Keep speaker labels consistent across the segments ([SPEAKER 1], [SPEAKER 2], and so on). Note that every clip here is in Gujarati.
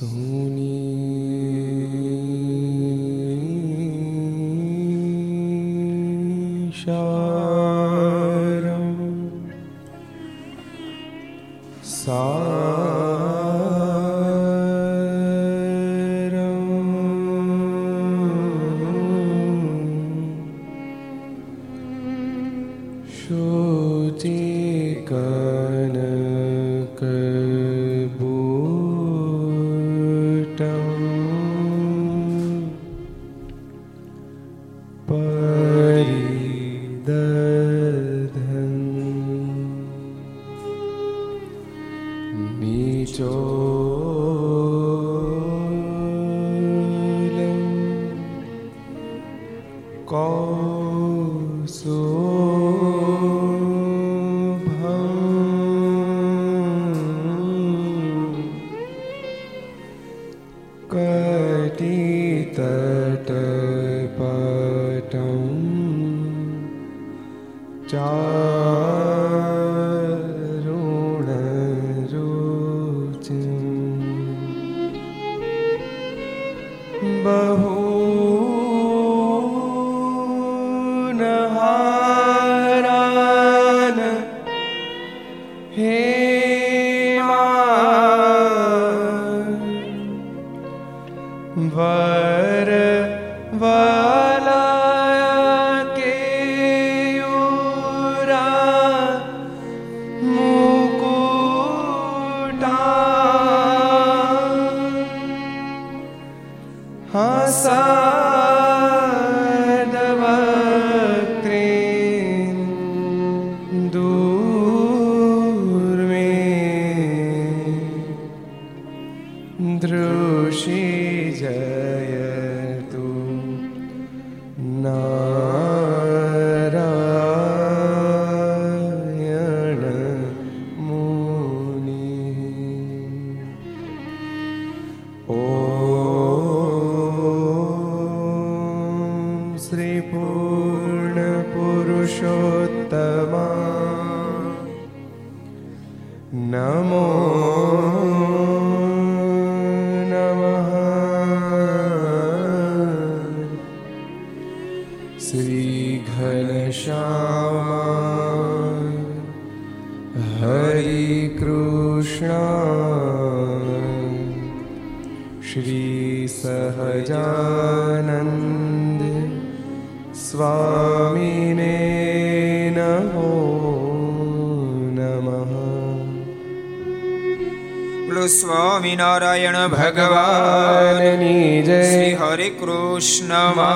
[SPEAKER 1] Sorry.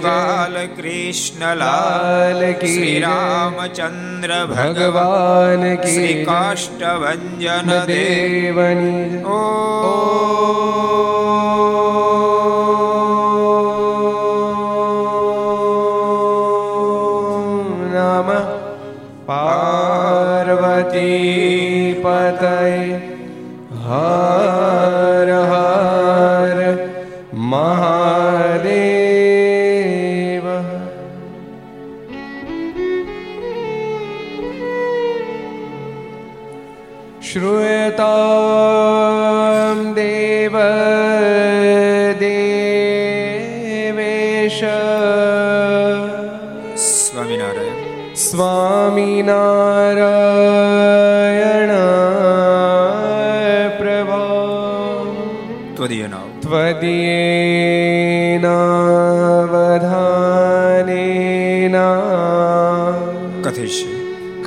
[SPEAKER 1] બાલકૃષ્ણ લાલ શ્રી રામચંદ્ર ભગવાન શ્રી કાષ્ટભન દેવની ઓ
[SPEAKER 2] महादेव
[SPEAKER 1] श्रूयतां
[SPEAKER 2] देव देवेश
[SPEAKER 1] स्वामिनारायण
[SPEAKER 2] स्वामिनारायण प्रभा
[SPEAKER 1] त्वदीयनाम
[SPEAKER 2] त्वदीय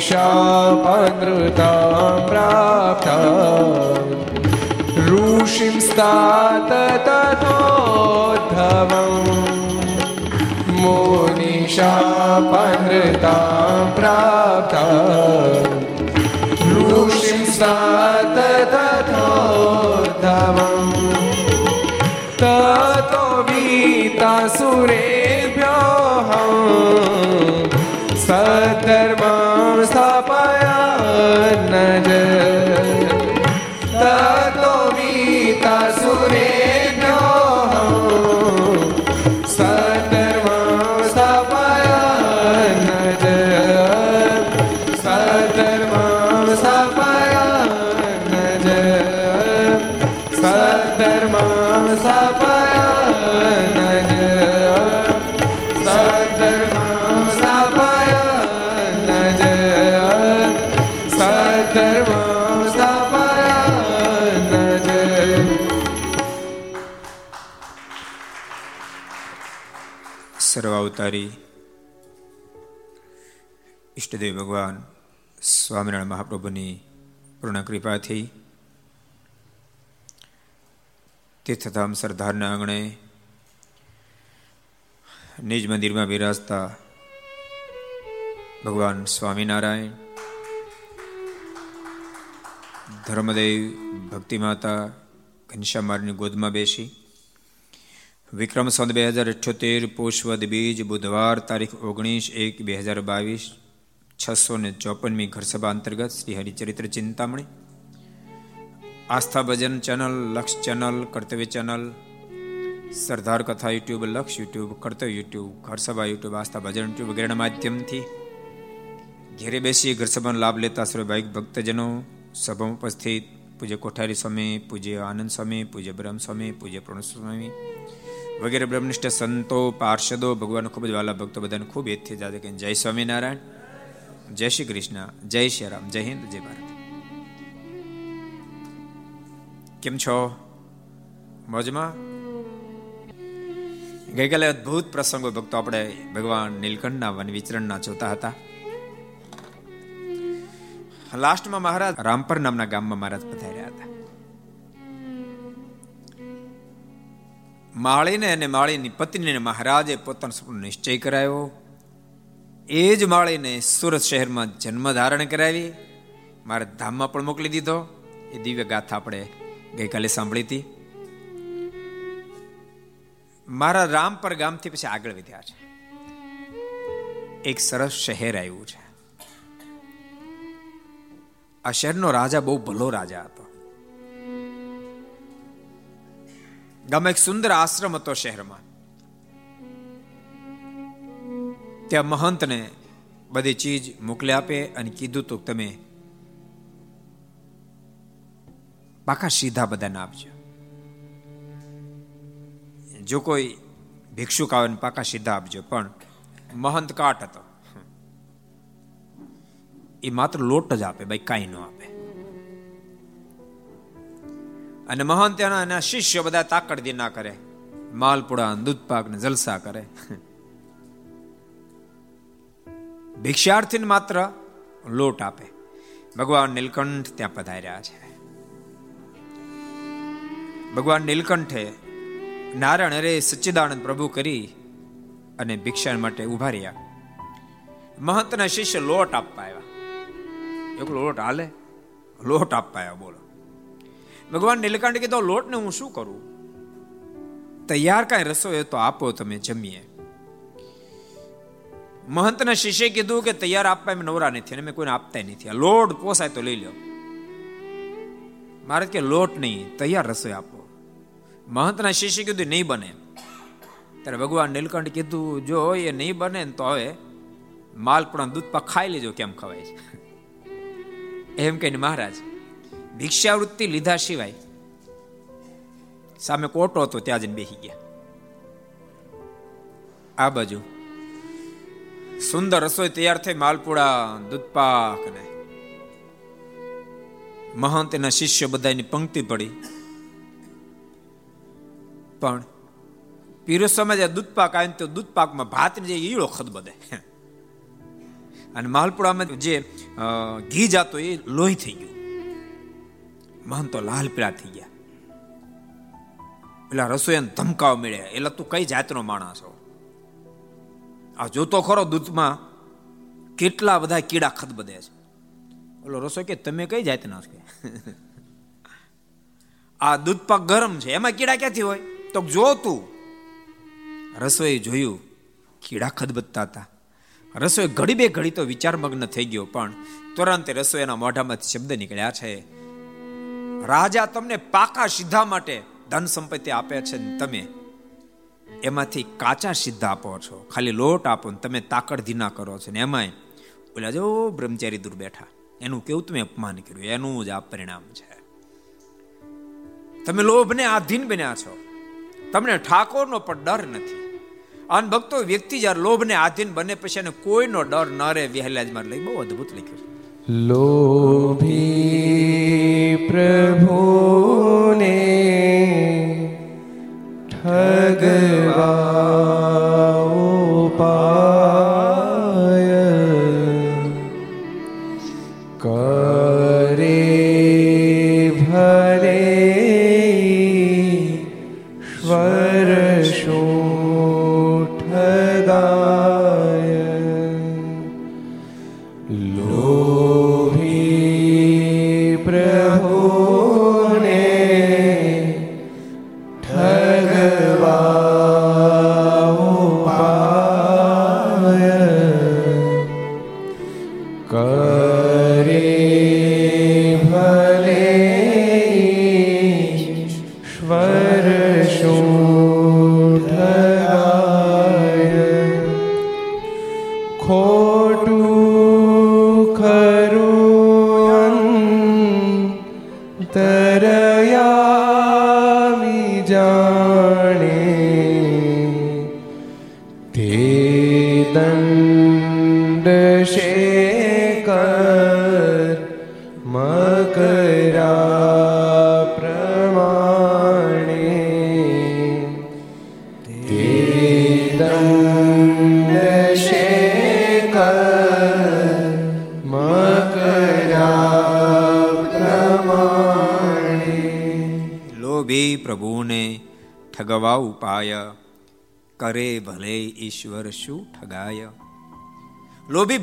[SPEAKER 1] मोनिशापनृतां प्राप्ता ऋषिं स्तात ततोद्धवम् मोनिशापनृतां प्राप्ता ऋषिं स्तात ततोद्धवम् ततो वीतासुरेभ्योऽहं
[SPEAKER 2] સર્વાવતારી ઈષ્ટદેવ ભગવાન સ્વામિનારાયણ મહાપ્રભુની પૂર્ણ કૃપાથી તીર્થધામ સરદારના આંગણે નિજ મંદિરમાં બિરાજતા ભગવાન સ્વામિનારાયણ, ધર્મદેવ ભક્તિમાતા ઘનશ્યામારની ગોદમાં બેસી વિક્રમ સંત બે હજાર અઠ્યોતેર પુષ્વદ બીજ બુધવાર તારીખ ઓગણીસ એક બે હજાર બાવીસ છસો ને ચોપનમી ઘરસભા અંતર્ગત Shri Haricharitra Chintamani Aastha Bhajan channel Laksh channel Kartavya channel Sardar Katha YouTube Laksh YouTube Kartavya YouTube Gharsabha YouTube Aastha Bhajan YouTube વગેરેના માધ્યમથી ઘેરે બેસી ઘરસભાનો લાભ લેતા સર્વભાવિક ભક્તજનો સભામાં ઉપસ્થિત પૂજ્ય કોઠારી સ્વામી પૂજ્ય આનંદ સ્વામી પૂજ્ય બ્રહ્મ સ્વામી પૂજ્ય પ્રણવ સ્વામી વગેરે બ્રહ્મનિષ્ઠ સંતો, પાર્ષદો ભગવાન ખૂબ જ વાલા ભક્તો બધાને ખૂબ એજથી જાતે કે જય સ્વામિનારાયણ, જય શ્રી કૃષ્ણ, જય શ્રી રામ, જય હિન્દ, જય ભારત. કેમ છો? મોજમાં? ગઈકાલે અદભુત પ્રસંગો ભક્તો આપણે ભગવાન નીલકંઠના વન વિચરણના જોતા હતા. લાસ્ટમાં મહારાજ રામપર નામના ગામમાં મહારાજ પધાર્યા હતા. માળીને અને માળીની પત્નીને મહારાજે પોતાનો સપનો નિશ્ચય કરાયો. એ જ માળીને સુરત શહેરમાં જન્મ ધારણ કરાવી. મારે ધામમાં પણ મોકલી દીધો. એ દિવ્ય ગાથા આપણે ગઈકાલે સાંભળી હતી. મારા રામપર ગામથી પછી આગળ વધ્યા છે. એક સરસ શહેર આવ્યું છે. આ શહેરનો રાજા બહુ ભલો રાજા હતો. ગામમાં એક સુંદર આશ્રમ હતો શહેરમાં. ત્યાં મહંતને બધી ચીજ મોકલી આપે અને કીધું તો તમે પાકા સીધા બધાને આપજો. જો કોઈ ભિક્ષુક આવે પાકા સીધા આપજો, પણ મહંત કાટ હતો. એ માત્ર લોટ જ આપે ભાઈ કાંઈ ન આપે. અને મહંત એના એના શિષ્ય બધા તાકડદી ના કરે. માલપુડા દૂધ પાક ને જલસા કરે. ભિક્ષાર્થીને માત્ર લોટ આપે. ભગવાન નીલકંઠ ત્યાં પધાર્યા છે. ભગવાન નીલકંઠે નારાયણ અરે સચ્ચિદાનંદ પ્રભુ કરી અને ભિક્ષા માટે ઊભા રહ્યા. મહંતના શિષ્ય લોટ આપવા આવ્યા. એક લોટ હાલે? લોટ આપવા આવ્યા, બોલો. ભગવાન નીલકંઠ કીધો, લોટને હું શું કરું? તૈયાર કાંઈ રસોઈ તો આપો તમે, જમીએ. મહંતના શિષ્ય કીધું કે, તૈયાર આપવા એમ નવરા નથી, અને મેં કોઈને આપતા નથી. આ લોટ પોસાય તો લઈ લો મારે કે, લોટ નહીં, તૈયાર રસોઈ આપો. મહંતના શિષ્ય કીધું, નહીં બને. ત્યારે ભગવાન નીલકંઠ કીધું, જો એ નહીં બને તો હવે માલપણા દૂધ પા ખાઈ લેજો, કેમ ખવાય છે? એમ કહીને મહારાજ ભિક્ષાવૃત્તિ લીધા સિવાય સામે કોટો હતો, ત્યાં જઈને બેસી ગયા. આ બાજુ સુંદર રસોઈ તૈયાર થઈ, માલપુડા, દૂધપાક ને મહંત એના શિષ્ય બધાની પંક્તિ પડી. પણ પીરસવામાં જે દૂધપાક આવે તો દૂધપાકમાં ભાત જે ઈળો ખદ બધે અને માલપુડામાં જે ઘી જાતો એ લોહી થઈ ગયું. મહંત લાલ પીળા થઈ ગયા. એટલે રસોઈ ધમકાવ મળે એટલે તું કઈ જાતનો માણસ હો? આ જોતો ખરો દૂધમાં કેટલા બધા કીડા ખત બધે છે. ઓલો રસોઈ કે તમે કઈ જાતના છો? આ દૂધ પાક ગરમ છે. એમાં કીડા ક્યાંથી હોય? તો જો તું. રસોઈ જોયું, કીડા ખદબદતા હતા. રસોઈ ઘડી બે ઘડી તો વિચાર મગ્ન થઈ ગયો, પણ તુરંત રસોઈના મોઢામાંથી શબ્દ નીકળ્યા છે રાજા તમને પાકા સીધા માટે ધન સંપત્તિ આપે છે તમે એમાંથી કાચા સીધા આપો છો. ખાલી લોટ આપો ને તમે તાકડ ધીના કરો છો ને એમાંય ઓલા જો બ્રહ્મચારી દૂર બેઠા. એનું કેવું તમે અપમાન કર્યું? એનું જ આ પરિણામ છે. તમે લોભને આધીન બન્યા છો. તમને ઠાકોરનો પણ ડર નથી. અન ભક્તો વ્યક્તિ જ્યારે લોભને આધીન બને પછી એને કોઈનો ડર ન રહે. વિહલાજમાં લઈ બહુ અદભુત લખ્યું
[SPEAKER 1] લોભી પ્રભુને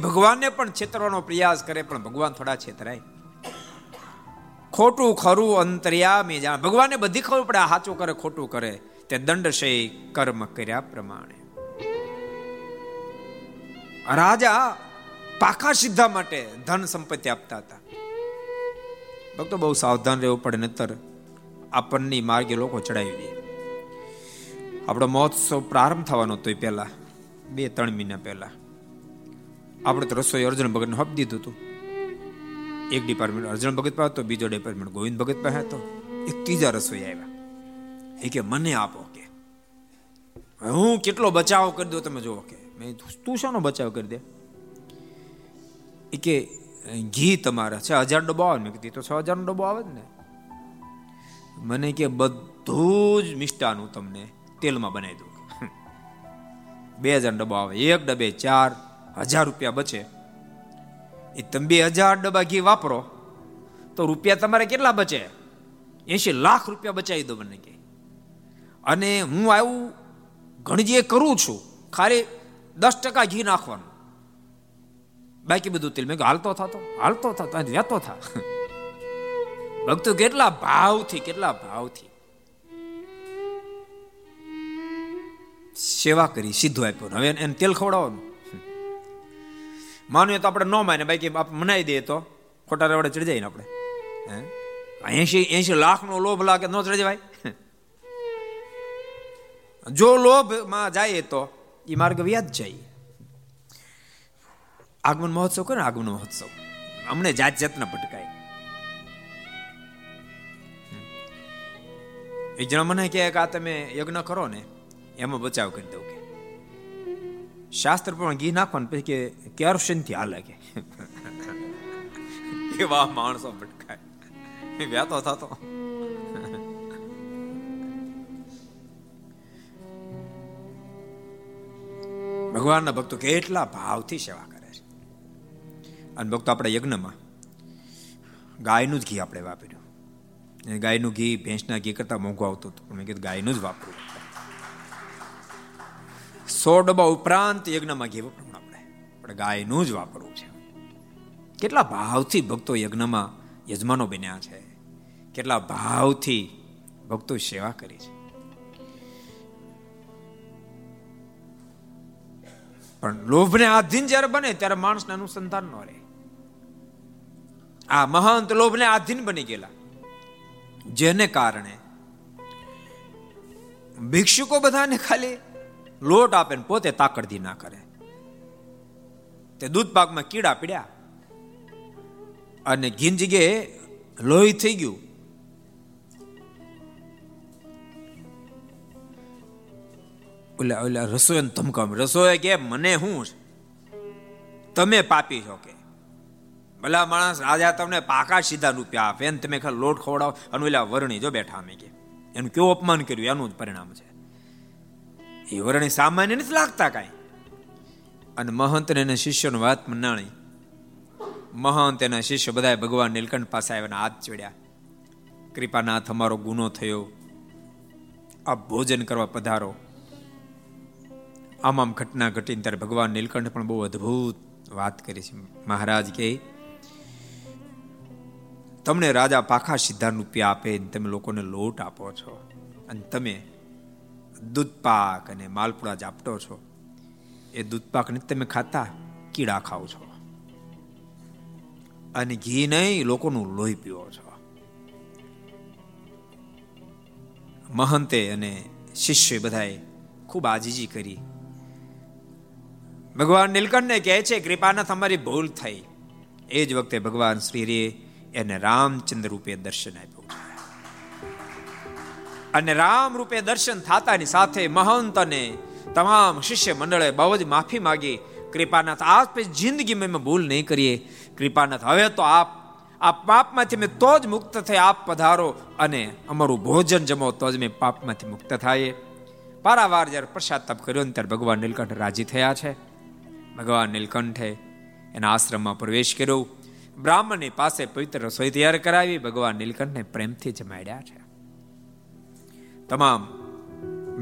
[SPEAKER 2] ભગવાનને પણ છેતરવાનો પ્રયાસ કરે, પણ ભગવાન થોડા છેતરાય. ખોટું ખરું અંતર્યામી જાણ. ભગવાનને બધી ખબર પડે સાચું કરે, ખોટું કરે. તે દંડ છે કર્મ કર્યા પ્રમાણે. રાજા પાખા સિદ્ધા માટે ધન સંપત્તિ આપતા હતા. ભક્તો, બહુ સાવધાન રહેવું પડે નતર આપણની માર્ગે લોકો ચડાવી દે. આપણો મહોત્સવ પ્રારંભ થવાનો હતો પહેલા, બે, ત્રણ મહિના પહેલા. આપણે તો રસોઈ અર્જુન ભગતને હપ દીધું હતું. એક ડિપાર્ટમેન્ટ અર્જુન ભગત પાસે હતો, બીજો ડિપાર્ટમેન્ટ ગોવિંદ ભગત પાસે હતો. એક ત્રીજા રસોઈ આવ્યા. એ કે, મને આપો, કે. હું કેટલો બચાવ કરી દો તમે જુઓ, કે. મેં તું શાનો બચાવ કરી દે. એ કે, ઘી તમારા છ, હજાર ડબ્બો આવે. મેં કીધી તો છ હજાર ડબ્બો આવે જ ને. મને કે, બધું જ મિષ્ટાનું તમને તેલમાં બનાવી દઉં. બે હજાર ડબ્બો આવે, એક ડબ્બે ચાર હજાર રૂપિયા બચે. એ તમે હજાર ડબ્બા ઘી વાપરો, તો રૂપિયા તમારે કેટલા બચે? એસી લાખ રૂપિયા બચાવી દો મને કે. અને હું આવું ઘણી કરું છું, ખાલી દસ ટકા ઘી નાખવાનું. બાકી બધું તેલ. મેં હાલતો થતો હાલતો થતો વ્યાતો થા. ભક્તો કેટલા ભાવથી કેટલા ભાવથી. સેવા કરી, સીધું આપ્યું. હવે એને તેલ ખવડાવવાનું. માનવીએ તો આપણે ન માને બાકી મનાઈ દઈએ તો ખોટા રવડે ચડી જાય ને આપણે. એસી એસી લાખ નો લોભ લાગે ન ચડી જવાય? જો લોભમાં જાય તો એ માર્ગ વ્યાજ જાય. આગમન મહોત્સવ કરે આગમન મહોત્સવ. અમને જાત જાતના ભટકાય. એ જણા મને કહે કે આ તમે યજ્ઞ કરો ને, એમાં બચાવ કરી દઉં કે. શાસ્ત્ર પણ ઘી નાખવાનું પછી કે કેરોસીનથી હાલે કે. એવા માણસો ભટકાય. વ્યાતો થતો. ભગવાનના ભક્તો કેટલા ભાવથી સેવા કરે છે. અને ભક્તો આપણે યજ્ઞમાં ગાયનું જ ઘી આપણે વાપર્યું. ગાયનું ઘી ભેંસના ઘી કરતા મોંઘું આવતું હતું. મેં કીધું ગાયનું જ વાપરું. સો ડબ્બા ઉપરાંત યજ્ઞમાં ઘી વાપરવું આપણે પણ ગાયનું જ વાપરવું છે. કેટલા ભાવથી ભક્તો યજ્ઞમાં યજમાનો બન્યા છે. કેટલા ભાવથી ભક્તો સેવા કરી છે. પણ લોભને આધીન જ્યારે બને ત્યારે માણસને અનુસંધાન ન રહે. આ મહંત લોભને આધીન બની ગયેલા. જેને કારણે ભિક્ષુકો બધાને ખાલી લોટ આપે ને પોતે તાકડધી ના કરે. તે દૂધ પાકમાં કીડા પીડ્યા. અને ઘીન જગ્યાએ લોહી થઈ ગયું. ઓલા ઓલા રસોઈ ધમકાવ રસોઈ કે મને હું તમે પાપી છો કે? ભલા માણસ રાજા તમને પાકા સીધા રૂપિયા આપે ને તમે ખાલી લોટ ખવડાવો. અને ઓલા વરણી જો બેઠા અમે કે, એનું કેવું અપમાન કર્યું? એનું જ પરિણામ છે. એ વર્ણિ સામાન્ય નથી લાગતા કાંઈ. અને મહંત ને શિષ્યનું વાત મનાણી. મહંત એના શિષ્ય બધા ભગવાન નીલકંઠ પાસે આવ્યા હાથ ચડ્યા કૃપાનાથ, અમારો ગુનો થયો. આ ભોજન કરવા પધારો. આમ આમ ઘટના ઘટીને ત્યારે ભગવાન નીલકંઠ પણ બહુ અદ્ભુત વાત કરી છે. મહારાજ કે તમને રાજા પાખા સિદ્ધાંત રૂપિયા આપે તમે લોકોને લોટ આપો છો. અને તમે દૂધ પાક અને માલપુડા જાપટો છો, એ દૂધપાક તમે ખાતા? કીડા ખાવ છો. અને ઘી નહીં, લોકોનું લોહી પીવો છો. મહંતે અને શિષ્ય બધાએ ખૂબ આજીજી કરી. ભગવાન નીલકંઠને કહે છે કૃપાના તમારી ભૂલ થઈ. એ જ વખતે ભગવાન શ્રીરે એને રામચંદ્ર રૂપે દર્શન આપ્યું. અને રામ રૂપે દર્શન થતાની સાથે મહંત અને તમામ શિષ્ય મંડળે બહુ જ માફી માગી. કૃપાનાથ, આજ જિંદગીમાં મેં ભૂલ નહીં કરીએ. કૃપાનાથ, હવે તો આપ આ પાપમાંથી મેં તો જ મુક્ત થઈ આપ પધારો અને અમારું ભોજન જમો, તો જ મેં પાપમાંથી મુક્ત થાય પારાવાર જ્યારે પ્રસાદ કર્યો ને ત્યારે ભગવાન નીલકંઠ રાજી થયા છે. ભગવાન નીલકંઠે એના આશ્રમમાં પ્રવેશ કર્યો. બ્રાહ્મણની પાસે પવિત્ર રસોઈ તૈયાર કરાવી. ભગવાન નીલકંઠને પ્રેમથી જમાડ્યા છે. તમામ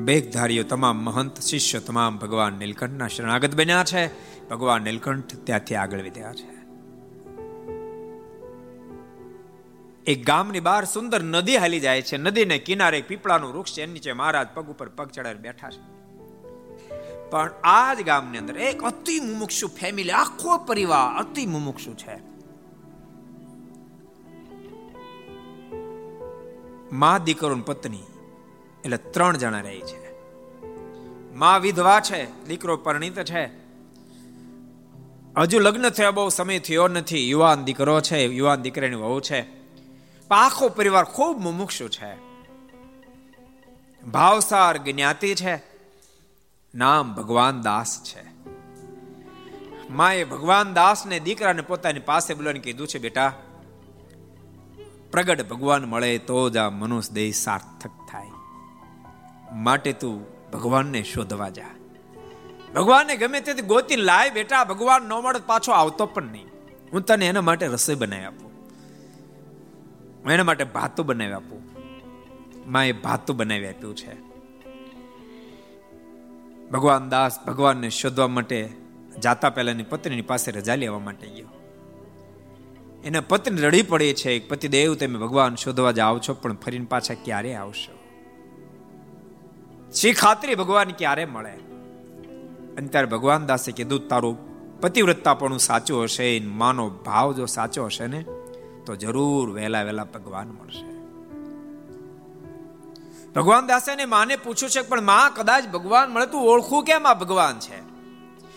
[SPEAKER 2] બેગધારીઓ તમામ મહંત શિષ્ય, તમામ ભગવાન નીલકંઠના શરણાગત બન્યા છે. ભગવાન નીલકંઠ ત્યાંથી આગળ વધ્યા છે. એક ગામની બહાર સુંદર નદી હાલી જાય છે. નદીને કિનારે પીપળાનું વૃક્ષ છે. નીચે મહારાજ પગ ઉપર પગ ચડાવી બેઠા છે. પણ આ જ ગામની અંદર એક અતિ મુમુક્ષુ ફેમિલી આખો પરિવાર અતિ મુમુક્ષુ છે. મા દીકરો પત્ની એટલે ત્રણ જણા રહે છે. મા વિધવા છે, દીકરો પરણિત છે. હજુ લગ્ન થયા બહુ સમય થયો નથી. યુવાન દીકરો છે, યુવાન દીકરાની વહુ છે. આખો પરિવાર ખૂબ મુમુક્ષુ છે. ભાવસાર જ્ઞાતિ છે. નામ ભગવાન દાસ છે. માએ ભગવાન દાસને દીકરાને પોતાની પાસે બોલાવીને કીધું છે, બેટા. પ્રગટ ભગવાન મળે તો જ આ મનુષ્ય દેહ સાર્થક થાય. માટે તું ભગવાનને શોધવા જા. ભગવાનને ગમે તેથી ગોતી લાય બેટા, ભગવાન ન મળે પાછો આવતો પણ નહીં. હું તને એના માટે રસોઈ બનાવી આપું. એના માટે ભાતું બનાવી આપું. માએ ભાતું બનાવી આપ્યું છે. ભગવાન દાસ ભગવાનને શોધવા માટે જાતા પહેલાની પત્નીની પાસે રજા લેવા માટે ગયો. એના પત્ની રડી પડે છે પતિદેવ, તમે ભગવાન શોધવા જાઓ છો, પણ ફરીને પાછા ક્યારે આવશો? શી ખાતરી ભગવાન ક્યારે મળે? અને ત્યારે ભગવાન દાસે કીધું, તારું પતિવ્રતાપણું સાચું હશે માનો ભાવ જો સાચો હશે ને, તો જરૂર વહેલા વહેલા ભગવાન મળશે. ભગવાન દાસે ને માને પૂછ્યું છે પણ માં, કદાચ ભગવાન મળે તું ઓળખું કેમ આ ભગવાન છે?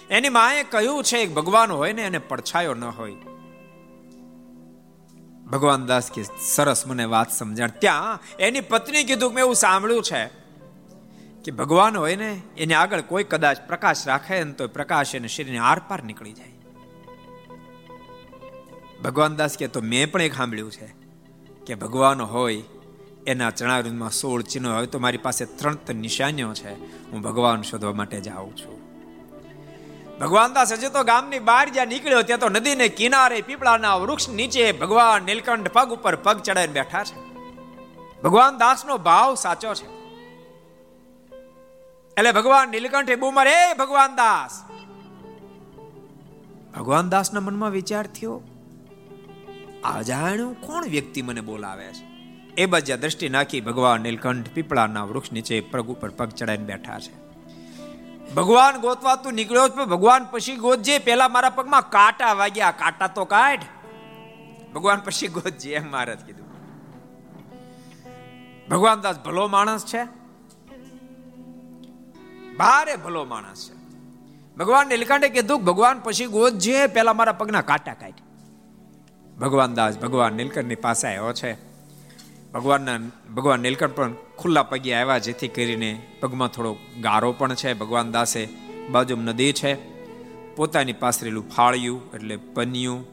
[SPEAKER 2] એની માએ કહ્યું છે ભગવાન હોય ને, એને પડછાયો ન હોય. ભગવાન દાસ કે, સરસ મને વાત સમજાણ. ત્યાં એની પત્ની કીધું મેં એવું સાંભળ્યું છે કે ભગવાન હોય ને એને આગળ કોઈ કદાચ પ્રકાશ રાખે ને તો પ્રકાશ એને શરીરને આરપાર નીકળી જાય. ભગવાન દાસ કે તો મેં પણ એક સાંભળ્યું છે કે ભગવાન હોય, એના ચણારૂમાં સોળ ચિહ્નો હોય, તો મારી પાસે ત્રણ ત્રણ નિશાનીઓ છે. હું ભગવાન શોધવા માટે જાઉં છું. ભગવાન દાસ હજુ તો ગામની બહાર જ્યાં નીકળ્યો, ત્યાં તો નદીને કિનારે પીપળાના વૃક્ષ નીચે ભગવાન નીલકંઠ પગ ઉપર પગ ચડાવીને બેઠા છે. ભગવાન દાસનો ભાવ સાચો છે. એટલે ભગવાન નીલકંઠે બૂમર એ ભગવાન દાસ! ભગવાન દાસના મનમાં વિચાર થયો અજાણ્યું કોણ વ્યક્તિ મને બોલાવે છે? એ બાજુ દ્રષ્ટિ નાખી ભગવાન નીલકંઠ પીપળાના વૃક્ષ નીચે પગ ઉપર પગ ચડાઈને બેઠા છે. ભગવાન ગોતવા તું નીકળ્યો છે ભગવાન પછી ગોતજે. પેલા મારા પગમાં કાંટા વાગ્યા. કાંટા તો કાઢ. ભગવાન પછી ગોતજે, એમ મહારાજ કીધું. ભગવાન દાસ ભલો માણસ છે. ભારે ભલો માણસ છે. ભગવાન નીલકંઠે કીધું, ભગવાન પછી ગોતજે પેલા મારા પગના કાંટા કાઢ. ભગવાન દાસ, ભગવાન નીલકંઠની પાસે આવ્યો છે. ભગવાનના, ભગવાન નીલકંઠ પણ ખુલ્લા પગે આવ્યા, જેથી કરીને પગમાં થોડો ગારો પણ છે. ભગવાન દાસે બાજુ નદી છે. પોતાની પાસરેલું ફાળ્યું, એટલે પન્યું,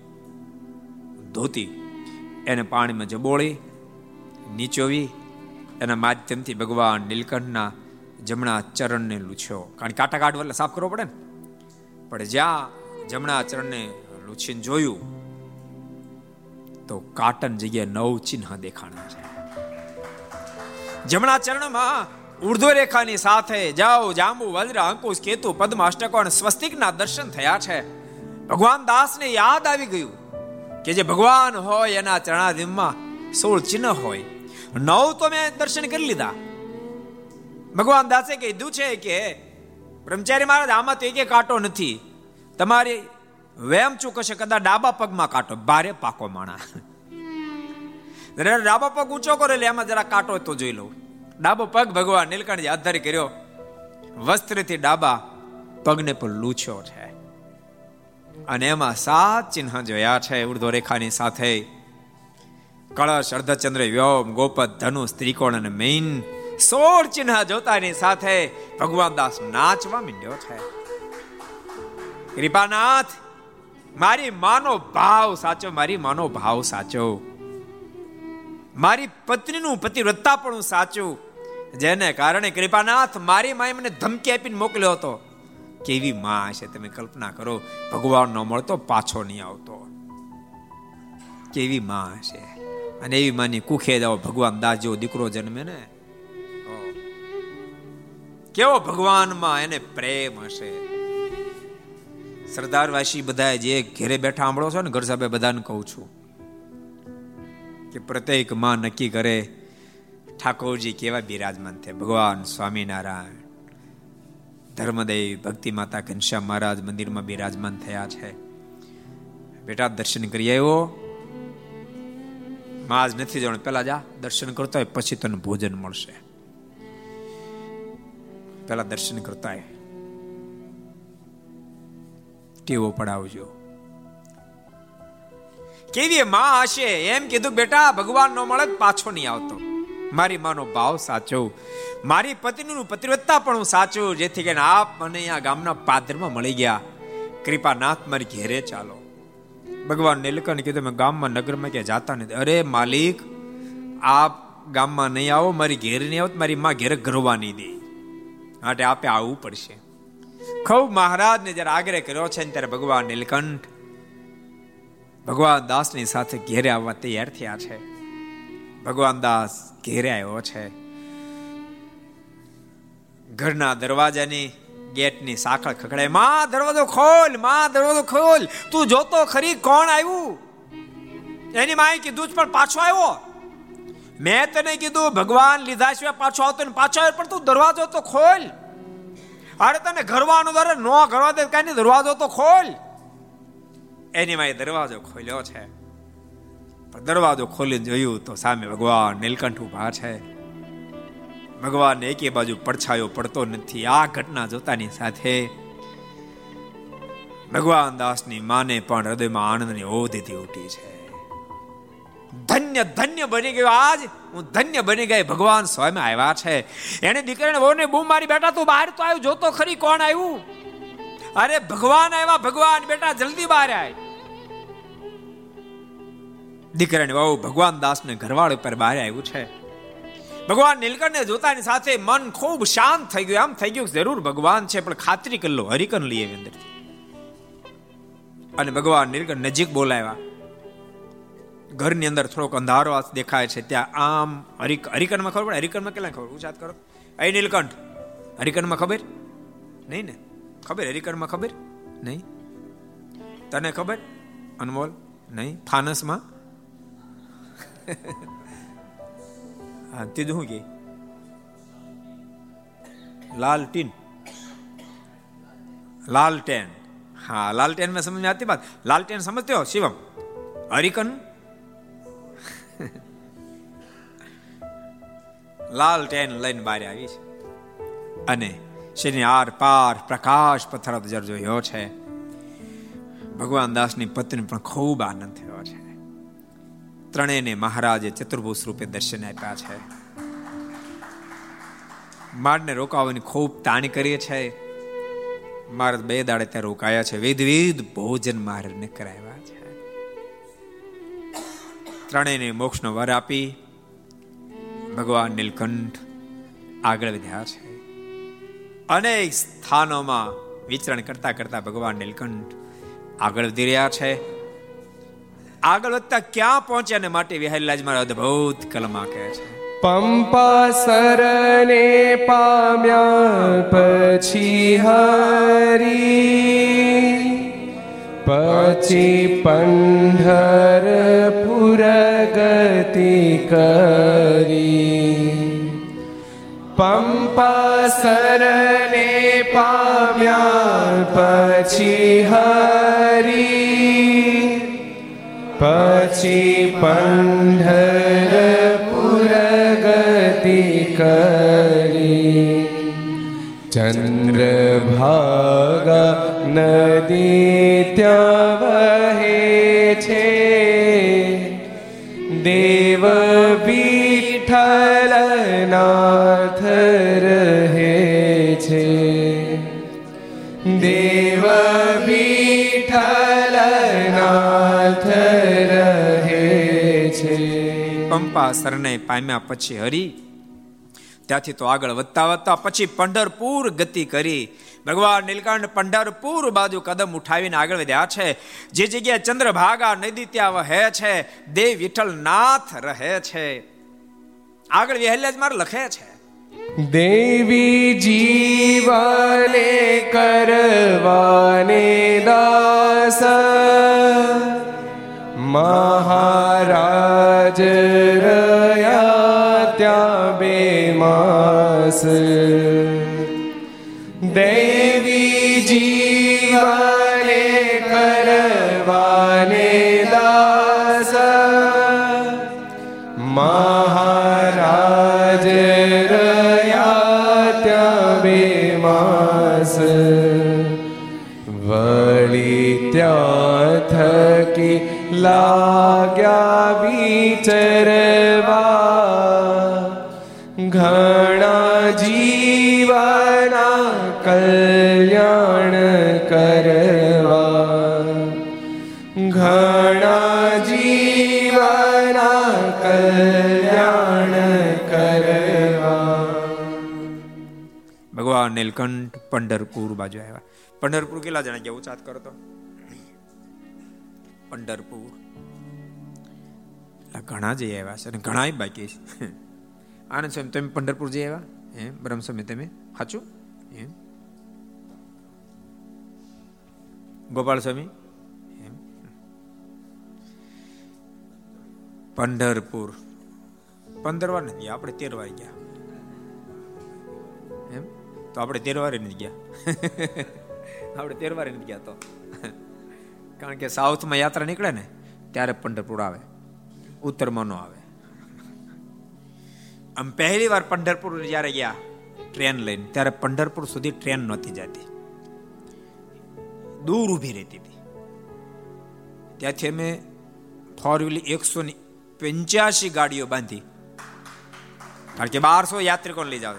[SPEAKER 2] ધોતી, એને પાણીમાં જબોળી, નીચોવી, એના માધ્યમથી ભગવાન નીલકંઠના જમણા ચરણને લૂછ્યો. કારણ કે કાંટા કાઢવા એટલે સાફ કરવો પડે ને? પણ જ્યાં જમણા ચરણને લૂછીને જોયું, તો કાટન જગ્યાએ નવ ચિહ્ન દેખાણા છે. જમણા ચરણમાં ઉર્ધ્વ રેખાની સાથે જાઓ, જાંબુ વજ્ર અંકુશ, કેતુ પદ્મ અષ્ટકોણ સ્વસ્તિકના દર્શન થયા છે. ભગવાન દાસને યાદ આવી ગયું કે જે ભગવાન હોય એના ચરણાધીમમાં સોળ ચિહ્ન હોય. નવ તો મેં દર્શન કરી લીધા. ભગવાન દાસે કીધું છે કે બ્રહ્મચારી મહારાજ, આમાં તો એક કાંટો નથી. તમારી વેમ ચૂક હશે કદાચ ડાબા પગમાં કાંટો. ભારે પાકો માણા. ડાબો પગ ઊંચો કરે એમાં જરા કાંટો તો જોઈ લઉં ડાબો પગ ભગવાન નીલકંઠ આધારી કર્યો. વસ્ત્રથી ડાબા પગને પણ લૂછ્યો છે. અને એમાં સાત ચિહ્ન જોયા છે ઉર્ધ્વ રેખાની સાથે. કળશ, અર્ધચંદ્ર, વ્યોમ, ગોપદ, ધનુષ, ત્રિકોણ અને મેઇન સોળ ચિહ્ન જોતાની સાથે ભગવાન દાસ નાચવા માંડ્યો છે. કૃપાનાથ, મારી માનો ભાવ સાચો, મારી માનો ભાવ સાચો. મારી પત્નીનું પતિવ્રતા પણ સાચું. જેને કારણે કૃપાનાથ મારી માએ મને ધમકી આપીને મોકલ્યો હતો. કેવી માં છે તમે કલ્પના કરો, ભગવાન ન મળતો, પાછો નહીં આવતો. કેવી માં છે અને એવી માની કુખે જાઓ ભગવાન દાસ જેવો દીકરો જન્મે ને કેવો ભગવાનમાં એને પ્રેમ હશે? સરદાર વાસી બધા જે ઘેરે બેઠા સાંભળો છો ને, ઘર સાહેબ બધાને કહું છું કે પ્રત્યેકમાં નક્કી કરે, ઠાકોરજી કેવા બિરાજમાન થયા? ભગવાન સ્વામિનારાયણ, ધર્મદેવ, ભક્તિ માતા ઘનશ્યામ મહારાજ મંદિરમાં બિરાજમાન થયા છે. બેટા, દર્શન કરી આવ્યો? માં નથી જવાનું. પેલા જા, દર્શન કરતો હોય, પછી તને ભોજન મળશે. પેલા દર્શન કરતા ટેવો પડાવજો. કેવી માં હશે? એમ કીધું, બેટા ભગવાન નો મળે પાછો નહીં આવતો. મારી માનો ભાવ સાચો. મારી પત્નીનું પતિવ્રતા પણ હું સાચું, જેથી કરીને આપ મને આ ગામના પાદરમાં મળી ગયા. કૃપાનાથ, મારી ઘેરે ચાલો. ભગવાન નીલકંઠ કીધું, મેં ગામમાં નગરમાં ક્યાં જાતા નથી. અરે, માલિક, આપ ગામમાં નહીં આવો, મારી ઘેર નહીં આવો મારી માં ઘેર ગરવા નહીં દે. માટે આપે આવવું પડશે. ખૂબ મહારાજને જ્યારે આગ્રહ કર્યો છે ત્યારે ભગવાન નીલકંઠ, ભગવાન દાસની સાથે ઘેરે આવવા તૈયાર થયા છે. ભગવાન દાસ ઘેરે આવ્યો છે. ઘરના દરવાજાની ગેટની સાંકળ ખખડાયમાં, દરવાજો ખોલ, માં, દરવાજો ખોલ, તું જોતો ખરી કોણ આવ્યું? એની માએ કીધું પણ પાછો આવ્યો. મેં તને કીધું, ભગવાન લીધા સિવાય પાછો આવતો ને પાછો આવ્યો, પણ તું દરવાજો તો ખોલ. અરે તને ઘરવાનું દર નો ઘરવા દે, કઈ નહીં, દરવાજો તો ખોલ. એની માએ દરવાજો ખોલ્યો છે. દરવાજો ખોલીને જોયું તો સામે ભગવાન નીલકંઠ ઊભા છે. ભગવાન એકે બાજુ પડછાયો પડતો નથી, આ ઘટના જોતાની સાથે ભગવાન દાસની માને પણ હૃદયમાં આનંદની ઓધીથી ઉઠી છે. ધન્ય ધન્ય બની ગયો. આજ હું ધન્ય બની ગઈ. ભગવાન સ્વયં આવ્યા છે. એને દીકરાને વહુને બૂમ મારી, બેટા, તું બહાર તો આવ્યું. જોતો ખરી કોણ આવ્યું? અરે, ભગવાન આવ્યા. ભગવાન, બેટા, જલ્દી બહાર આય. દીકરાને વહુ ભગવાન દાસને ઘરવાળ ઉપર બહાર આવ્યું છે. ભગવાન નીલકંઠને જોતાની સાથે મન ખૂબ શાંત થઈ ગયું. આમ થઈ ગયું જરૂર ભગવાન છે, પણ ખાતરી કરી લો. હરિકન લઈએ અંદરથી. અને ભગવાન નીલકંઠ નજીક બોલાવ્યા. ઘરની અંદર થોડોક અંધારો દેખાય છે, ત્યાં આમ હરિક હરિકનમાં ખબર પડે? હરિકનમાં કેટલા ખબર? ઉછાત કરો. એ નીલકંઠ હરિકનમાં ખબર? નહીં ને? ખબર? હરિકરમાં ખબર? નહીં. તને ખબર? અનમોલ? નહીં. ફાનસમાં હા તીધું શું કે. લાલ ટીન. લાલટેન હા લાલટેન મેં સમજ આવતી બાત લાલટેન સમજતે હો, શિવમ. હરિકન લાલ ટેન લઈને બહાર આવી છે. અને શેની આર પાર પ્રકાશ પથરાતો જર જોયો છે. ભગવાન દાસની પત્ની પણ ખૂબ આનંદ થયો છે. ત્રણેયને મહારાજે ચતુર્ભુજ રૂપે દર્શન આપ્યા છે. માળને રોકાવાની ખૂબ તાણી કરીએ છે. મહારાજ બે દાડે ત્યાં રોકાયા છે. વિધવિધ ભોજન મહારાજને કરાવ્યા છે. ત્રણેયને મોક્ષનો વર આપી ભગવાન નીલકંઠ આગળ વધ્યા છે. અનેક સ્થાનોમાં વિચરણ કરતા કરતા ભગવાન નીલકંઠ આગળ વધી રહ્યા છે. આગળ વધતા ક્યાં પહોંચ્યા ને માટે વિહારીલાજ મારા અદભુત કલમા કહે છે.
[SPEAKER 1] પંપા સરને પામ્યા પછી હરી પછી પંઢર પુરગતિ કરી પંપા સરને પામ્યા પછી હરી. પછી પંઢર પુરગતિ કરી. ચંદ્ર ભાગા નદી
[SPEAKER 2] પંપા સરને પામ્યા પછી હરી. ત્યાંથી તો આગળ વધતા વધતા પછી પંઢરપુર ગતિ કરી. ભગવાન નીલકંઠ પંઢરપુર બાજુ કદમ ઉઠાવીને આગળ વધ્યા છે. જે જગ્યાએ ચંદ્રભાગા નદી ત્યાં વહે છે દેવ વિઠ્ઠલનાથ રહે છે. આગળ વહેલા જ મારે લખે છે.
[SPEAKER 1] દેવી જીવને કરવાને દાસ. મહારાજ રહ્યા ત્યાં બે માસ દેવી જીવાને લાગ્યા વિચરવા ઘણા જીવના કલ્યાણ કરવા. ઘણા જીવના કલ્યાણ કરવા.
[SPEAKER 2] ભગવાન નીલકંઠ પંઢરપુર બાજુ આવ્યા. પંઢરપુર કેટલા જણા ગયા? ઉચાત કરતો પંઢરપુર. ઘણા જઈ આવ્યા છે અને ઘણા બાકી છે. આનંદ સ્વામી, તમે પંઢરપુર જઈ આવ્યા? હે, બ્રહ્મ સ્વામી, તમે? સાચું? એમ ગોપાલ સ્વામી? પંઢરપુર. પંદર વાર નથી ગયા આપણે તેર વાર ગયા. એમ તો આપણે તેર વાર નથી ગયા. આપણે તેર વાર નથી ગયા તો. કારણ કે સાઉથમાં યાત્રા નીકળે ને, ત્યારે પંઢરપુર આવે. ઉત્તરમાં નો આવે. આમ પહેલી વાર પંઢરપુર જ્યારે ગયા, ટ્રેન લઈને, ત્યારે પંઢરપુર સુધી ટ્રેન નહોતી જતી. દૂર ઊભી રહેતી હતી. ત્યાંથી અમે ફોર વ્હીલ એકસો ની પંચ્યાસી ગાડીઓ બાંધી. કારણ કે બારસો યાત્રિકોને લઈ જાવ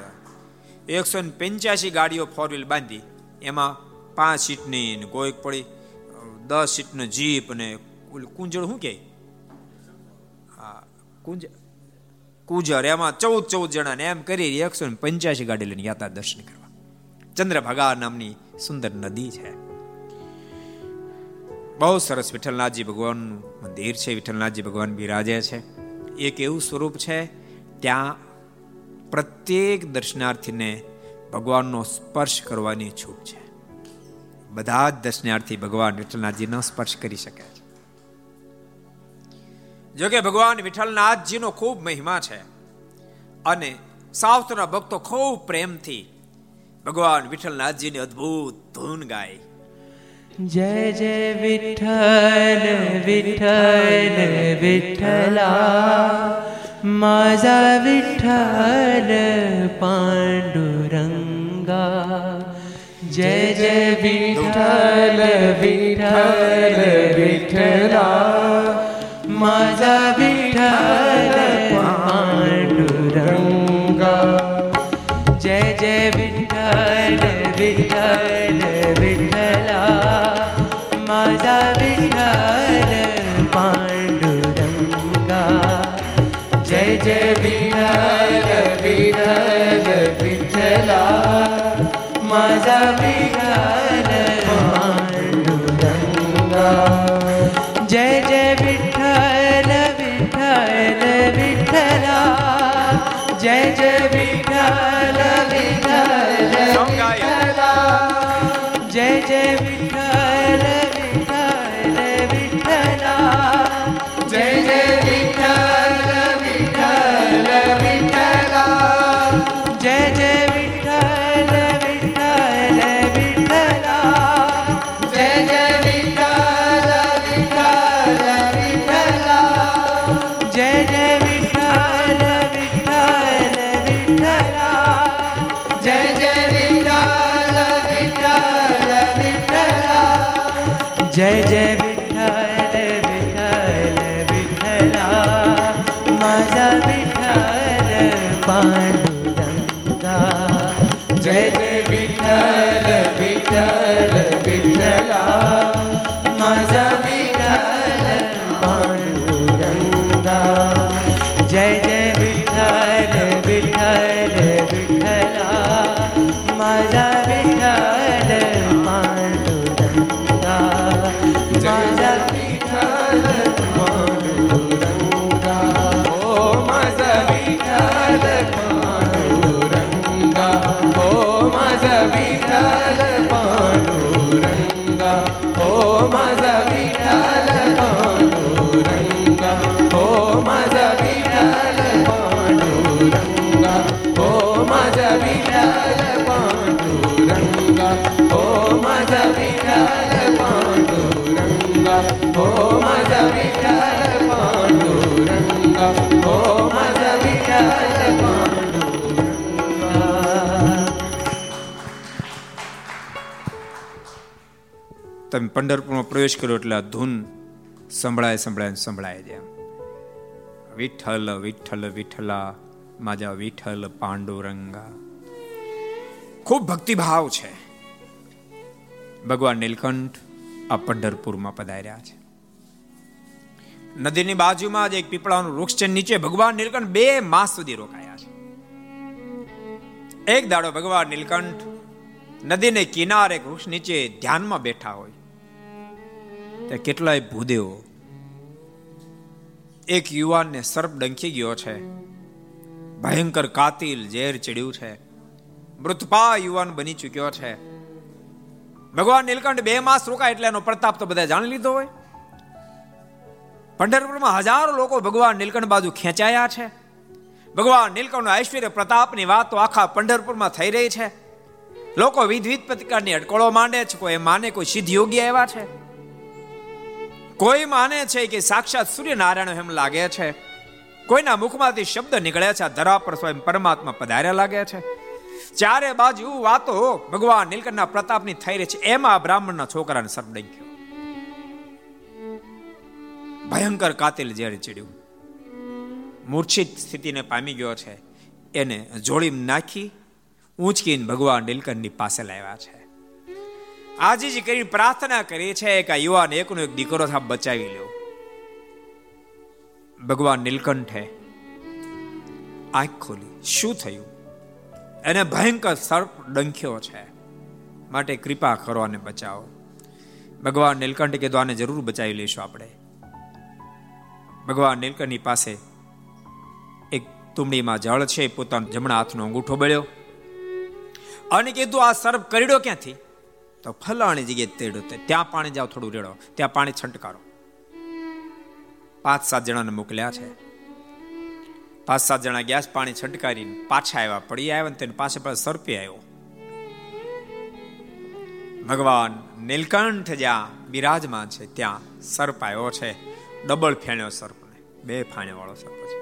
[SPEAKER 2] એકસો ને પંચ્યાસી ગાડીઓ ફોર વ્હીલ બાંધી. એમાં પાંચ સીટની ને કોઈક પડી. દસ સીટનો જીપ અને કુંજળ શું કે હા, કુંજ કુજર એમાં ચૌદ ચૌદ જણા ને એમ કરી એકસો ને પંચ્યાસી ગાડી લઈને યાત્રા દર્શન કરવા. ચંદ્રભાગા નામની સુંદર નદી છે. બહુ સરસ વિઠ્ઠલનાથજી ભગવાનનું મંદિર છે, વિઠ્ઠલનાથજી ભગવાન બિરાજે છે. એક એવું સ્વરૂપ છે, ત્યાં પ્રત્યેક દર્શનાર્થીને ભગવાનનો સ્પર્શ કરવાની છૂટ છે. બધા જ દર્શનાર્થી ભગવાન વિઠ્ઠલનાથજી નો સ્પર્શ કરી શકે છે. જોકે ભગવાન વિઠ્ઠલનાથજીનો ખૂબ મહિમા છે અને સાવતના ભક્તો ખૂબ પ્રેમથી ભગવાન વિઠ્ઠલનાથજીની અદ્ભુત ધૂન ગાય.
[SPEAKER 3] જય જય વિઠ્ઠલ વિઠ્ઠલ, વિઠ્ઠલા. માજા વિઠ્ઠલ, પાંડુરંગા. જય જય વિઠ્ઠલ વિઠ્ઠલ વિઠ્ઠલા. મારા વિઠ્ઠલ પાંડુરંગા.
[SPEAKER 1] જય જય વિઠ્ઠલ વિઠ્ઠલ. Jazal Bigan वि
[SPEAKER 2] તમે પંઢરપુરમાં પ્રવેશ કર્યો એટલે ધૂન સંભળાય સંભળાય સંભળાય છે. વિઠ્ઠલ વિઠ્ઠલ, વિઠ્ઠલા, માજા વિઠ્ઠલ પાંડુરંગા. ખૂબ ભક્તિભાવ છે. ભગવાન નીલકંઠ આ પંઢરપુરમાં પધાર્યા છે. નદીની બાજુમાં જ એક પીપળાનું વૃક્ષ છે, નીચે ભગવાન નીલકંઠ બે માસ સુધી રોકાયા છે. એક દાડો ભગવાન નીલકંઠ નદીને કિનારે એક વૃક્ષ નીચે ધ્યાનમાં બેઠા હોય. તે કેટલાય ભૂદેવો એક યુવાનને સર્પ ડંખી ગયો છે. ભયંકર કાતિલ ઝેર ચડ્યું છે. મૃતપા યુવાન બની ચૂક્યો છે. ભગવાન નીલકંઠ બે માસ રોકાય એટલે એનો પ્રતાપ તો બધા જાણી લીધો હોય. પંઢરપુરમાં હજારો લોકો ભગવાન નીલકંઠ બાજુ ખેંચાયા છે. ભગવાન નીલકંઠ ઐશ્વર્ય પ્રતાપની વાત તો આખા પંઢરપુરમાં થઈ રહી છે. લોકો વિધવિધ પ્રતિકારની અટકળો માંડે છે. કોઈ માને કોઈ સિદ્ધ યોગી આવ્યા છે. કોઈ માને છે કે સાક્ષાત સૂર્યનારાયણ એમ લાગે છે? કોઈના મુખમાંથી શબ્દ નીકળે છે ધરા પર સ્વયં પરમાત્મા પધાર્યા લાગે છે? ચારે બાજુ વાતો ભગવાન નીલકંઠના પ્રતાપની થઈ રહી છે, એમાં બ્રાહ્મણના છોકરાને સર્પ ડંખ્યો ભયંકર કાતિલ જ્યારે ચડ્યું. મૂર્છિત સ્થિતિને પામી ગયો છે. એને જોડી નાખી, ઊંચકીને ભગવાન નીલકંઠની પાસે લાવ્યા છે. આજીજી કરી પ્રાર્થના કરી છે કે આ યુવાન એકનો એક દીકરો થા બચાવી લ્યો. ભગવાન નીલકંઠે આંખ ખોલી. શું થયું? એને ભયંકર સર્પ ડંખ્યો છે. માટે કૃપા કરો અને બચાવો. ભગવાન નીલકંઠ કીધું, આને જરૂર બચાવી લઈશું આપણે. ભગવાન નીલકંઠની પાસે એક તુંબડીમાં જળ છે, પોતાનો જમણા હાથનો અંગૂઠો બળ્યો. અને કીધું, આ સર્પ કરડ્યો ક્યાંથી? તો ફલાણી જગ્યાએ તેડો ત્યાં પાણી જાઓ, થોડું રેડો. ત્યાં પાણી છંટકારો. પાંચ સાત જણાને મોકલ્યા છે. પાંચ સાત જણા ગેસ પાણી છંટકારી પાછા આવ્યા. પડી આવ્યા ને તેની પાસે પાસે સર્પે આવ્યો. ભગવાન નીલકંઠ જ્યાં બિરાજમાન છે, ત્યાં સર્પ આવ્યો છે. ડબલ ફેણ્યો સર્પને. બે ફાણે વાળો સર્પ છે.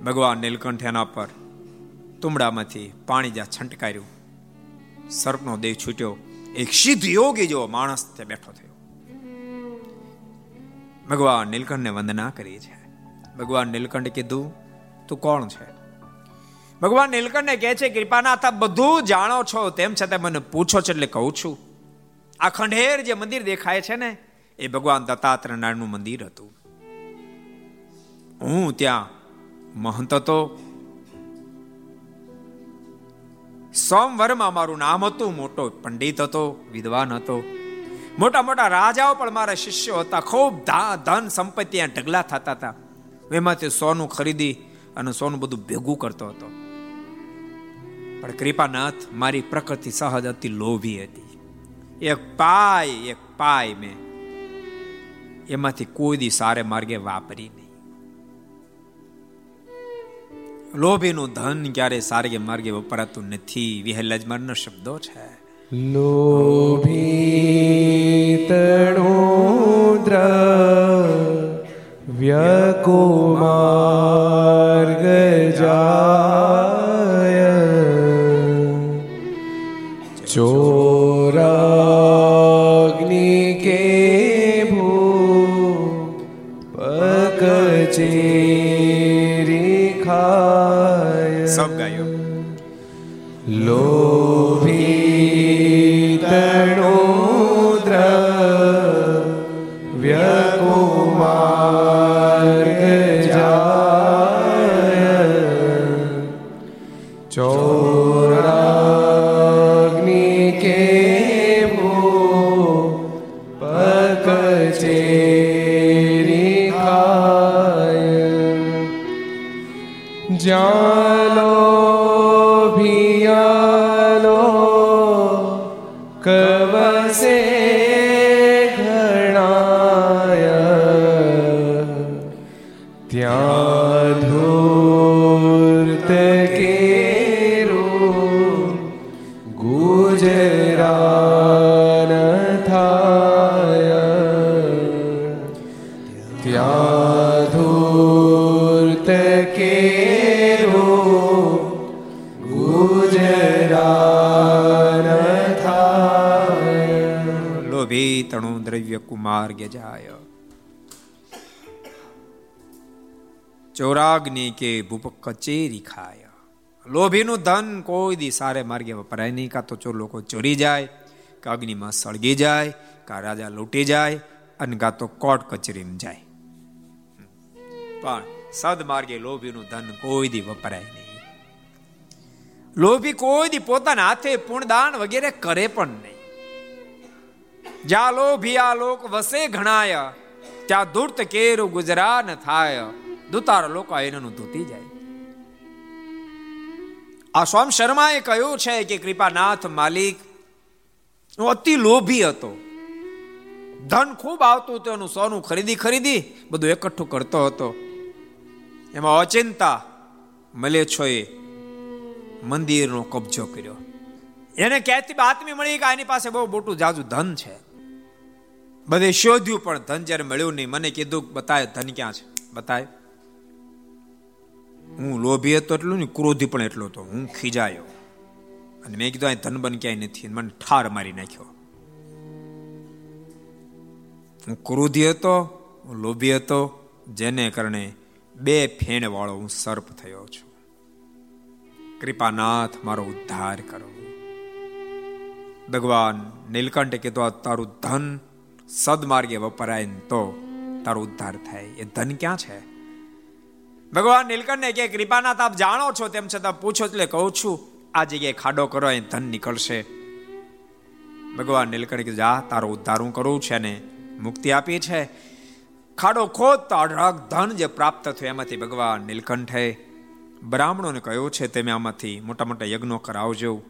[SPEAKER 2] ભગવાન નીલકંઠ એના પર તુમડામાંથી પાણી જ્યાં છંટકાર્યું, સર્પનો દેહ છૂટ્યો. એક સિદ્ધ યોગી જેવો માણસ ત્યાં બેઠો થયો. ભગવાન નીલકંઠને વંદના કરી છે. ભગવાન નીલકંઠ કીધું, તું કોણ છે? ભગવાન નીલકંઠને કહે છે, કૃપાનાથ બધું જાણો છો, તેમ છતાં મને પૂછો છો એટલે કહું છું. આ ખંડેર જે મંદિર દેખાય છે ને, એ ભગવાન દત્તાત્રેય નારાયણનું મંદિર હતું. હું ત્યાં મહંત હતો સોમવરમાં મારું નામ હતું, મોટો પંડિત હતો, વિદ્વાન હતો. મોટા મોટા રાજાઓ પણ મારા શિષ્યો હતા. ખૂબ ધન સંપત્તિ ઢગલા થતા હતા. એમાંથી સોનું ખરીદી અને સોનું બધું ભેગું કરતો હતો. પણ કૃપાનાથ મારી પ્રકૃતિ સહજ હતી લોભી હતી. એક પાય એક પાય મેં. એમાંથી કોઈ દી સારે માર્ગે વાપરી નહીં. લોભીનું ધન ક્યારે સારે માર્ગે વપરાતું નથી વિહલજમાનના શબ્દો છે
[SPEAKER 1] લોભીતણુદ્ર વ્યકુમાર્ગ જાય
[SPEAKER 2] લોભી તણું દ્રવ્ય કુમાર જાય ચોરાગ્નિ કે ભૂપ કચેરી ખાય લોભીનું ધન કોઈ દી સારે માર્ગે વપરાય નહીં કાં તો ચોર લોકો ચોરી જાય કે અગ્નિમાં સળગી જાય કા રાજા લૂંટી જાય અને કાં તો કોર્ટ કચેરીમાં જાય પણ સદમાર્ગે લોભીનું ધન કોઈ દી વપરાય નહીં લોભી કોઈ દી પોતાના હાથે પુણદાન વગેરે કરે પણ નહીં જ્યાં લોક વસે ઘણાય, ત્યાં દૂર્ત કેરું ગુજરાન થાય. દુતાર લોકો એનું ધૂતી જાય. આ સ્વામ શર્માએ કહ્યું છે કે કૃપાનાથ માલિક, હું અતિ લોભી હતો. ધન ખૂબ આવતું હતું, એનું સોનું ખરીદી ખરીદી બધું એકઠું કરતો હતો. એમાં અચિંતા મલેચ્છોએ મંદિરનો કબજો કર્યો. એને ક્યાંથી બાતમી મળી કે આની પાસે બહુ મોટું જાજુ ધન છે. બધે શોધ્યું, પણ ધન જ્યારે મળ્યું નહીં, મને કીધું બતાય, ધન ક્યાં છે? બતાય. હું લોભી હતો એટલું ને ક્રોધી પણ એટલો હતો. હું ખીજાયો. અને મેં કીધું, અહીં ધન બન ક્યાંય નથી. મને ઠાર મારી નાખ્યો. હું ક્રોધી હતો, હું લોભી હતો, જેને કારણે બે ફેણ વાળો હું સર્પ થયો છું. કૃપાનાથ, મારો ઉદ્ધાર કરો. ભગવાન નીલકંઠે કીધું, આ તારું ધન સદમાર્ગે વપરાય તો તારો ઉદ્ધાર થાય. એ ધન ક્યાં છે? ભગવાન નીલકંઠને કે કૃપાનાથ, આપ જાણો છો? તેમ છતાં પૂછો એટલે કહું છું, આ જગ્યાએ ખાડો કરો એ ધન નીકળશે. ભગવાન નીલકંઠ કીધું, જા, તારો ઉદ્ધાર હું કરું છે ને મુક્તિ આપી છે. ખાડો ખોદ તો અઢળક ધન જે પ્રાપ્ત થયું, એમાંથી ભગવાન નીલકંઠે બ્રાહ્મણોને કહ્યું છે, તમે આમાંથી મોટા મોટા યજ્ઞો કરાવજો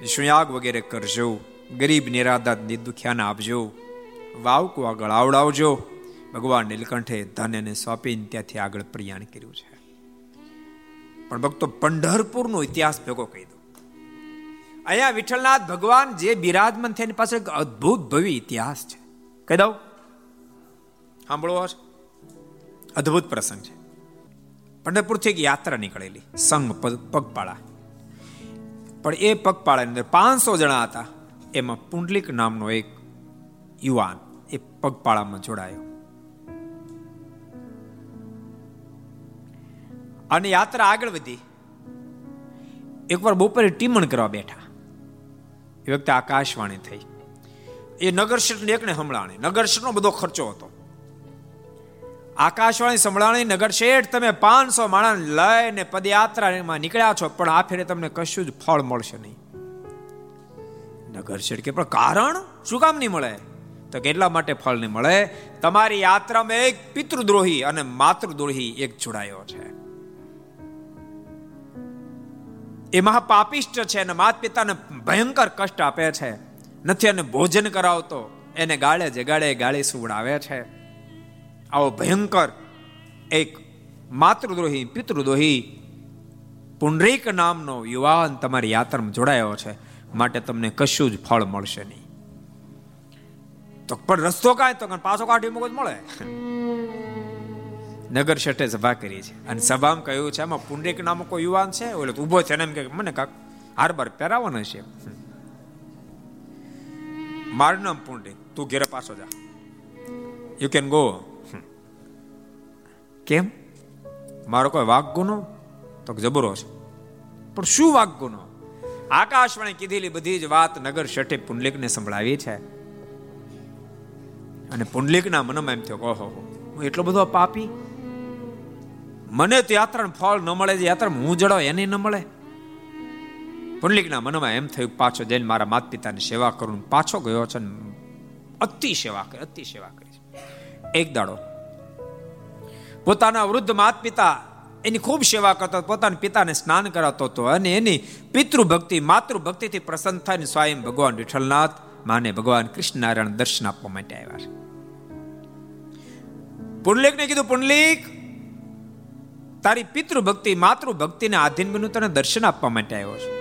[SPEAKER 2] વિષ્ણુયાગ વગેરે કરજો. ગરીબ નિરાધાર દુખ્યાને આપજો. વાવકું આગળ આવડાવજો. ભગવાન નીલકંઠે ધનને સોંપીને ત્યાંથી આગળ પ્રયાણ કર્યું છે. પણ ભક્તો પંઢરપુરનો ઇતિહાસ ભેગો કહી દો અહીંયા વિઠ્ઠલનાથ ભગવાન જે બિરાજમાન થયા એની પાસે એક અદ્ભુત ભવ્ય ઇતિહાસ છે. કહી દઉં. સાંભળો અદ્ભુત પ્રસંગ છે. પંઢરપુરથી એક યાત્રા નીકળેલી, સંઘ પગપાળા. પણ એ પગપાળાની અંદર પાંચસો જણા હતા. એમાં પુંડલિક નામનો એક યુવાન એ પગપાળામાં જોડાયો. અને યાત્રા આગળ વધી. એકવાર બપોરે ટીમણ કરવા બેઠા. એ વખતે આકાશવાણી થઈ. એ નગરશેઠ એકને સંભળાણે. નગરશેઠનો બધો ખર્ચો હતો. આકાશવાણી સંભળાણી નગરશેઠ તમે પાંચસો માણસ લઈને પદયાત્રામાં નીકળ્યા છો, પણ આ ફેરે તમને કશું જ ફળ મળશે નહીં. નગરશેઠ છેડકે પણ કારણ શું કામ નહીં મળે? તો કેટલા માટે ફળ નહીં મળે? તમારી યાત્રામાં એક પિતૃદ્રોહી અને માતૃદ્રોહી એક જોડાયો છે. એ મહાપાપિષ્ટ છે અને માત પિતાને ભયંકર કષ્ટ આપે છે. નથી અને ભોજન કરાવતો, એને ગાળે જગાડે, ગાળે સુવડાવે છે. આવો ભયંકર એક માતૃદ્રોહી, પિતૃદ્રોહી પુનરેક નામનો યુવાન તમારી યાત્રામાં જોડાયો છે. માટે તમને કશું જ ફળ મળશે નહીં. તો પણ રસ્તો કાંઈ તો પાછો કાઢી મગજ મળે. નગર શેઠે સભા કરી છે. અને સભામાં કહ્યું છે, આમાં પુંડરીક નામનો કોઈ યુવાન છે? ઓલો ઊભો છે એમ કે મને કાક હારબાર પહેરાવાનો છે. મારું નામ પુંડરીક. તું ઘેરે પાછો જા. યુ કેન ગો કેમ? મારો કોઈ વાઘ ગુનો? તો જબરો છે. પણ શું વાઘ ગુનો? આકાશવાણી કીધેલી બધી જ વાત નગર શેઠે પુંડલિકને સંભળાવી છે. અને પુંડલિકના મનમાં એમ થયો ઓહો, હું એટલો બધો પાપી? મને તો યાત્રાનું ફળ ન મળે છે યાત્રા હું જડો એને ન મળે. પુંડલિકના મનમાં એમ થયું, પાછો જઈને મારા માત પિતાની સેવા કરું, પાછો ગયો છે અતિ સેવા કરી, અતિ સેવા કરી એક દાડો પોતાના વૃદ્ધ માત પિતા એની ખૂબ સેવા કરતો, પોતાના પિતાને સ્નાન કરાવતો હતો અને એની પિતૃભક્તિ, માતૃભક્તિથી પ્રસન્ન થઈને સ્વયં ભગવાન વિઠ્ઠલનાથ, માને ભગવાન કૃષ્ણનારાયણ દર્શન આપવા માટે આવ્યા. છે પુંડલિકને કીધું, પુંડલિક, તારી પિતૃભક્તિ, માતૃભક્તિને આધીન બનું તને દર્શન આપવા માટે આવ્યો છું.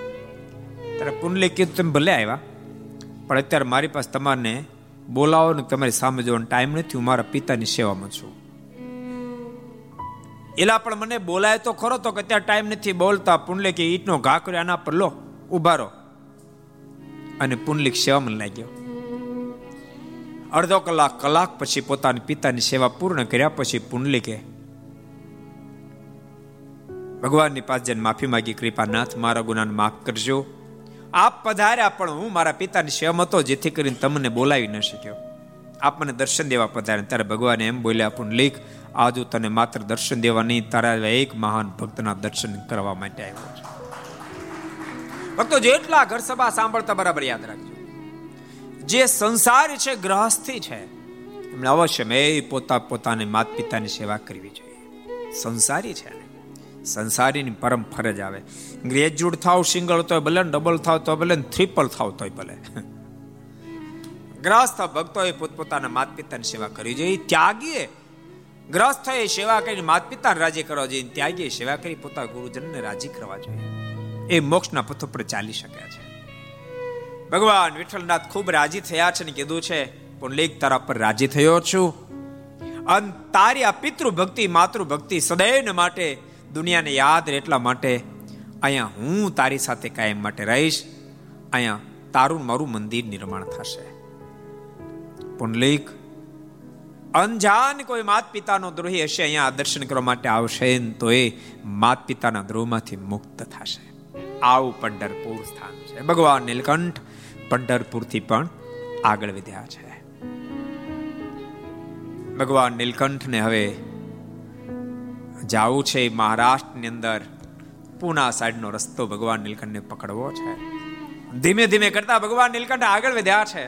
[SPEAKER 2] ત્યારે પુંડલિક કીધું, તમે ભલે આવ્યા, પણ અત્યારે મારી પાસે તમારને બોલાવો ને તમારી સામે જોવાનો ટાઈમ નથી, હું મારા પિતાની સેવામાં છું. એલા પણ મને બોલાય તો ખરો તો કે ત્યાં ટાઈમ નથી. બોલતા પુંડલિક ઈટનો ઘા કર્યો, આના પર લો ઊભા રહો. અને પુંડલિક સેવામાં લાગ્યો. અડધો કલાક કલાક પછી પોતાની પિતાની સેવા પૂર્ણ કર્યા પછી પુંડલિકે ભગવાનની પાસે માફી માગી, કૃપાનાથ, મારા ગુનાને માફ કરજો. આપ પધાર્યા, પણ હું મારા પિતાની સેવામાં હતો, જેથી કરીને તમને બોલાવી ન શક્યો. આપ મને દર્શન દેવા પધાર્યા, ત્યારે ભગવાને એમ બોલ્યા પણ આજુ તને માત્ર દર્શન દેવા નહીં, તારા એક મહાન ભક્તના દર્શન કરવા માટે આવ્યો છે. ભક્તો, જેટલા ઘર સભા સાંભળતા બરાબર યાદ રાખજો. જે સંસારી છે, ગ્રહસ્થી છે એમણે અવશ્ય મેં પોતા પોતાની માત પિતાની સેવા કરવી જોઈએ. સંસારી છે સંસારીની પરમ ફરજ આવે. ગ્રેજ્યુએટ થાવ સિંગલ તોય ભલે ડબલ થાવ તો ભલે થ્રિપલ થાવ, તોય ભલે. ગ્રહસ્થ ભક્તોએ પોતપોતાના માત પિતાની સેવા કરવી જોઈએ. ત્યાગીએ ગ્રસ્થોએ સેવા કરીને માત પિતાને રાજી કરવા જોઈએ ત્યાગીએ સેવા કરી પોતાના ગુરુજનને રાજી કરવા જોઈએ. એ મોક્ષના પથ પર ચાલી શકે છે. ભગવાન વિઠ્ઠલનાથ ખૂબ રાજી થયા છે ને કીધું છે, પણ લેખ તારા પર રાજી થયો છું. અન તારી આ પિતૃ ભક્તિ માતૃ ભક્તિ સદૈવને માટે દુનિયાને યાદ રહે એટલા માટે અહીંયા હું તારી સાથે કાયમ માટે રહીશ. અહીંયા તારું મારું મંદિર નિર્માણ થશે. પુંડલિક અંજાન કોઈ માત પિતાનો દ્રોહી હશે, અહીંયા દર્શન કરવા માટે આવશે તો એ માત પિતાના દ્રોહમાંથી મુક્ત થશે. આવું પંઢરપુર સ્થાન છે. ભગવાન નીલકંઠ પંઢરપુરથી પણ આગળ વધ્યા છે. ભગવાન નીલકંઠને હવે જાવું છે મહારાષ્ટ્રની અંદર. પૂના સાઈડનો રસ્તો ભગવાન નીલકંઠને પકડવો છે. ધીમે ધીમે કરતા ભગવાન નીલકંઠ આગળ વધ્યા છે.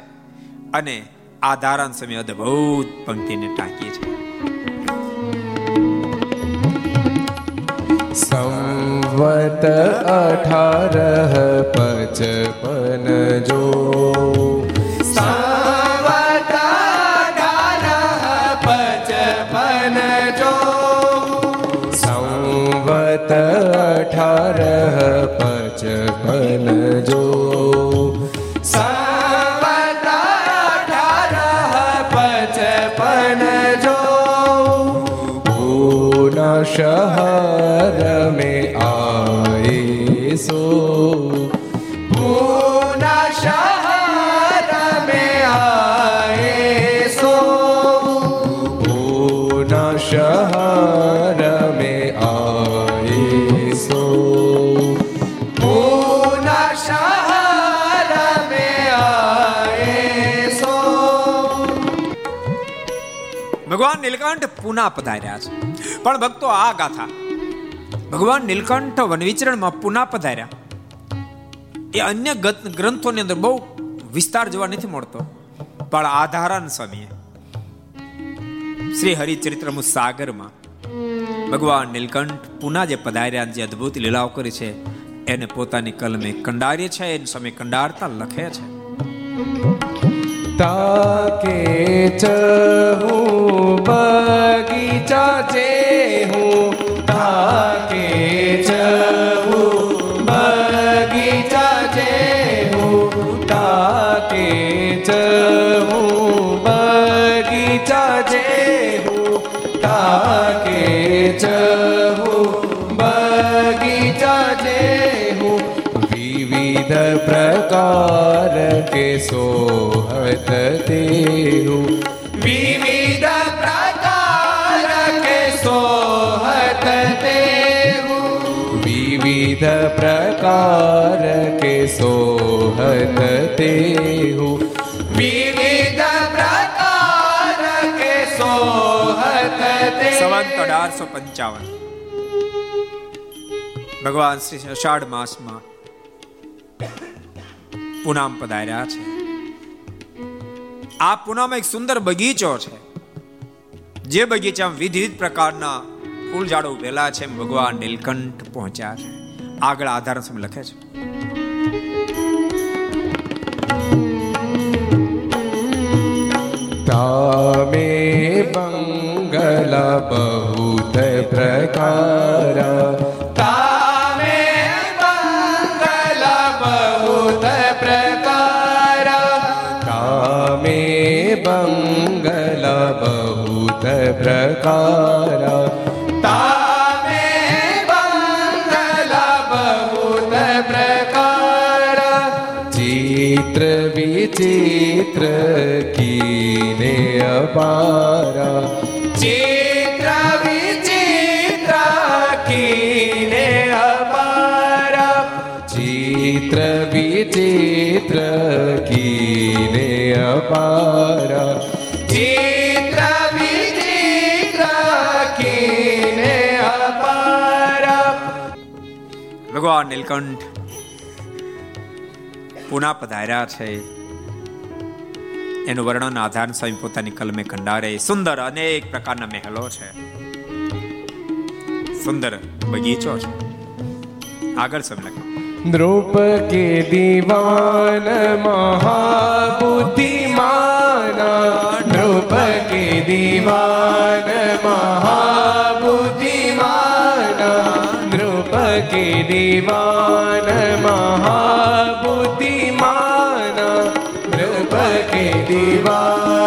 [SPEAKER 2] અને આ ધારણ સમય અદભુત પંક્તિને ટાંકી છે
[SPEAKER 1] સંવત અઠાર પચપન જો
[SPEAKER 2] ભગવાન નીલકંઠ પુના પધાર્યા છે. પણ ભક્તો, આ ગાથા. ભગવાન નીલકંઠ વનવિચરણમાં પુના પધાર્યા. એ અન્ય ગ્રંથોની અંદર બહુ વિસ્તાર જોવા નથી મળતો. પણ આધારાન સ્વામીએ શ્રી હરિચરિત્રમુ સાગરમાં ભગવાન નીલકંઠ પુના જે પધાર્યા જે અદ્ભુત લીલાઓ કરી છે, એને પોતાની કલમે કંડારીએ છે, એને સ્વામી કંડારતા લખે છે.
[SPEAKER 1] તાકે ચહું બગીચા જે હું તાકે सोहत तेरु। विविध प्रकार के सोहत तेरु।
[SPEAKER 3] विविध प्रकार के सोहत तेहु
[SPEAKER 1] विविध प्रकार के सोहत
[SPEAKER 3] सवंत अठारह
[SPEAKER 2] सौ पंचावन। भगवान श्री अषाढ़ मास में પૂનામ પધાર્યા છે આ પૂનામાં એક સુંદર બગીચો છે જે બગીચામાં વિવિધ પ્રકારના ફૂલ ઝાડો ઉભેલા છે એમ ભગવાન નીલકંઠ પહોંચ્યા છે આગળ આધાર સમ લખે છે
[SPEAKER 3] તામે બંગલા બહુત પ્રકારા
[SPEAKER 1] मंगल बहुत प्रकार
[SPEAKER 3] तामे मंगल बहुत प्रकार
[SPEAKER 1] चित्र विचित्र की ने अपारा
[SPEAKER 3] चित्र विचित्र की ने
[SPEAKER 1] अपारा चित्र विचित्र की ने અપારા.
[SPEAKER 3] ચિત્ર વિચિત્ર કીને અપારા
[SPEAKER 2] ભગવાન નીલકંઠ પુના પધાર્યા છે. એનું વર્ણન આધાર સ્વામી પોતાની કલમે કંડારે. સુંદર અનેક પ્રકારના મહેલો છે. સુંદર બગીચો છે. આગળ સમય લખ્યું
[SPEAKER 1] નૃપ કે દીવાન મહાબુદ્ધિમાન નૃપ કે દીવાન મહાબુદ્ધિમાન નૃપ કે દીવાન મહાબુદ્ધિમાન નૃપ કે દીવાન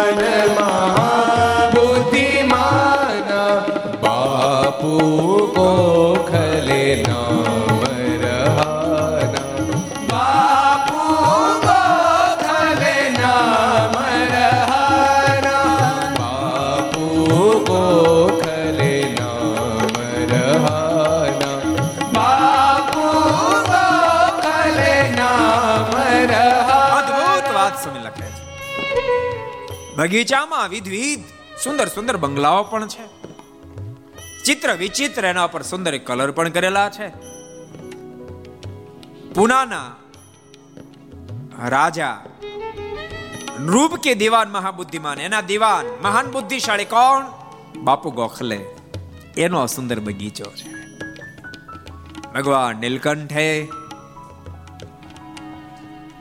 [SPEAKER 2] બગીચામાં વિધવિધ સુંદર સુંદર બંગલાઓ પણ છે. ચિત્ર વિચિત્ર એના પર સુંદર કલર પણ કરેલા છે. પુનાના રાજા નૃપ કે દિવાન મહાબુદ્ધિમાન, એના દિવાન મહાન બુદ્ધિશાળી કોણ? બાપુ ગોખલે. એનો સુંદર બગીચો છે. ભગવાન નીલકંઠે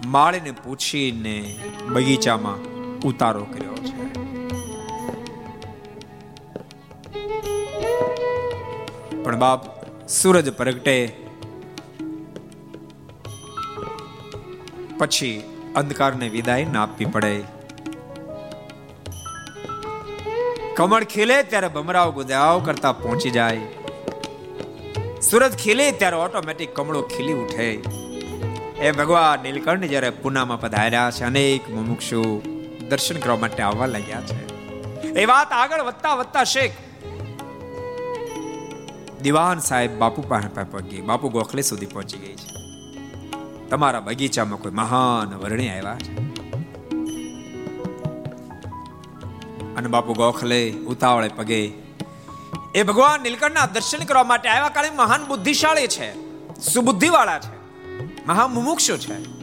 [SPEAKER 2] માળીને પૂછીને બગીચામાં ઉતારો કર્યો છે. પણ બાપ, સૂરજ પ્રગટે. પછી અંધકારને વિદાય ના આપવી પડે. કમળ ખીલે ત્યારે ભમરાવ ગુદાવ કરતા પહોંચી જાય. સૂરજ ખીલે ત્યારે ઓટોમેટિક કમળો ખીલી ઉઠે. એ ભગવાન નીલકંઠ જ્યારે પુનામાં પધાર્યા છે, અનેક મુમુક્ષુ દર્શન કરવા માટે આવવા લાગ્યા છે. એ વાત આગળ વધતા વધતા શેખ દિવાન સાહેબ બાપુ પાસે પહોંચી બાપુ ગોખલે સુધી પહોંચી ગઈ છે. તમારા બગીચામાં કોઈ મહાન વર્ણી આવ્યા છે? અને બાપુ ગોખલે ઉતાવળે પગે, એ ભગવાન નીલકંઠના દર્શન કરવા માટે આવ્યા કારણે મહાન બુદ્ધિશાળી છે. સુબુદ્ધિવાળા છે. મહામુમુક્ષુ છે.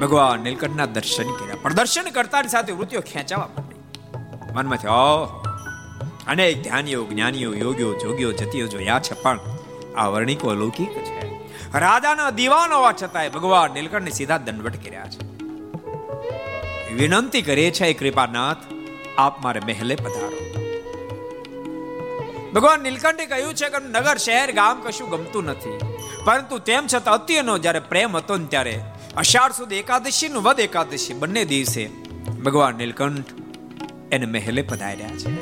[SPEAKER 2] ભગવાન નીલકંઠના દર્શન કર્યા. પણ દર્શન કરતાની સાથે વૃત્તિઓ ખેંચાવા માંડી. મનમાંથી, ઓહ, અનેક ધ્યાનીઓ, જ્ઞાનીઓ, યોગીઓ, જોગીઓ, જતીઓ જોયા છે, પણ આ વર્ણિકો અલૌકિક છે. રાજાના દીવાન હોવા છતાંય ભગવાન નીલકંઠને સીધા દંડવટ કર્યા છે. વિનંતી કરે છે કૃપાનાથ, આપ મારે મહેલે પધારો. ભગવાન નીલકંઠે કહ્યું છે કે નગર, શહેર, ગામ કશું ગમતું નથી. પરંતુ તેમ છતાં અત્યનો જ્યારે પ્રેમ હતો ને ત્યારે અષાઢ સુદ એકાદશી નું વદ એકાદશી, બંને દિવસે ભગવાન નીલકંઠ એને મહેલે પધાર્યા છે.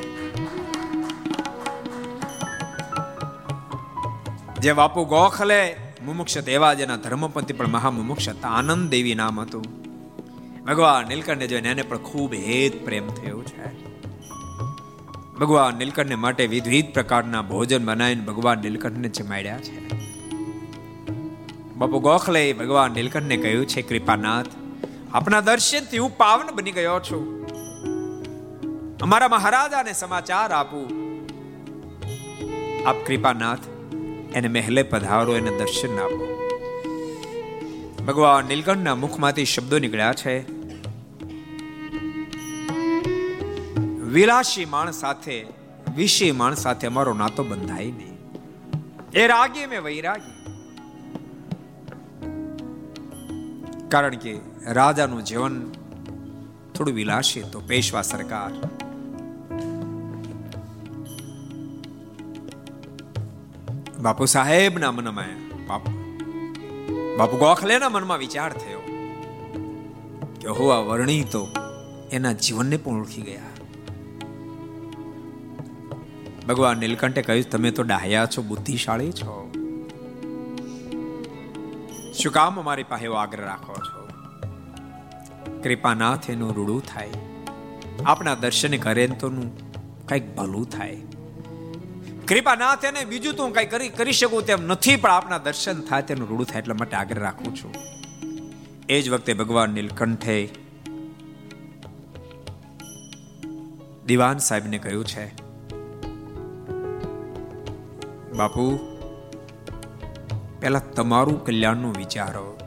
[SPEAKER 2] જે બાપુ ગોખલે મુમુક્ષ દેવા જેના ધર્મપતિ પણ મહામુમુક્ષ હતા, આનંદ દેવી નામ હતું. ભગવાન નીલકંઠને જોઈને એને પણ ખૂબ હેત પ્રેમ થયો છે. ભગવાન નીલકંઠને માટે વિવિધ પ્રકારના ભોજન બનાવીને ભગવાન નીલકંઠને જમાડ્યા છે. બાપુ ગોખલે, ભગવાન નીલકંઠને કહ્યું, છે કૃપાનાથ, આપના દર્શનથી હું પાવન બની ગયો છું. અમારા મહારાજાને સમાચાર આપું. આપ કૃપાનાથ, એને મહેલે પધારો, એને દર્શન આપો. ભગવાન નીલકંઠના મુખમાંથી શબ્દો નીકળ્યા છે. વિલાસી માણ સાથે વિષય માણ સાથે અમારો નાતો બંધાય નહીં. એ રાગી મેં વૈરાગી. કારણ કે રાજાનું જીવન થોડું વિલાસી તો પેશવા સરકાર. બાપુ સાહેબના મનમાં બાપુ બાપુ ગોખલેના મનમાં વિચાર થયો કે હો આ વર્ણી તો એના જીવનને પણ ઓળખી ગયા. ભગવાન નીલકંઠે કહ્યું, તમે તો ડાહ્યા છો, બુદ્ધિશાળી છો. શું કામ અમારી પાસે એવો આગ્રહ રાખો છો? કૃપાનાથ એનું રૂડું થાય. આપણા દર્શન કરે તો કંઈક ભલું થાય. કૃપાનાથ એને બીજું તો હું કઈ કરી કરી શકું તેમ નથી, પણ આપણા દર્શન થાય તેનું રૂડું થાય એટલા માટે આગ્રહ રાખું છું. એ જ વખતે ભગવાન નીલકંઠે દિવાન સાહેબને કહ્યું છે, બાપુ પહેલા તમારું કલ્યાણનું વિચારો.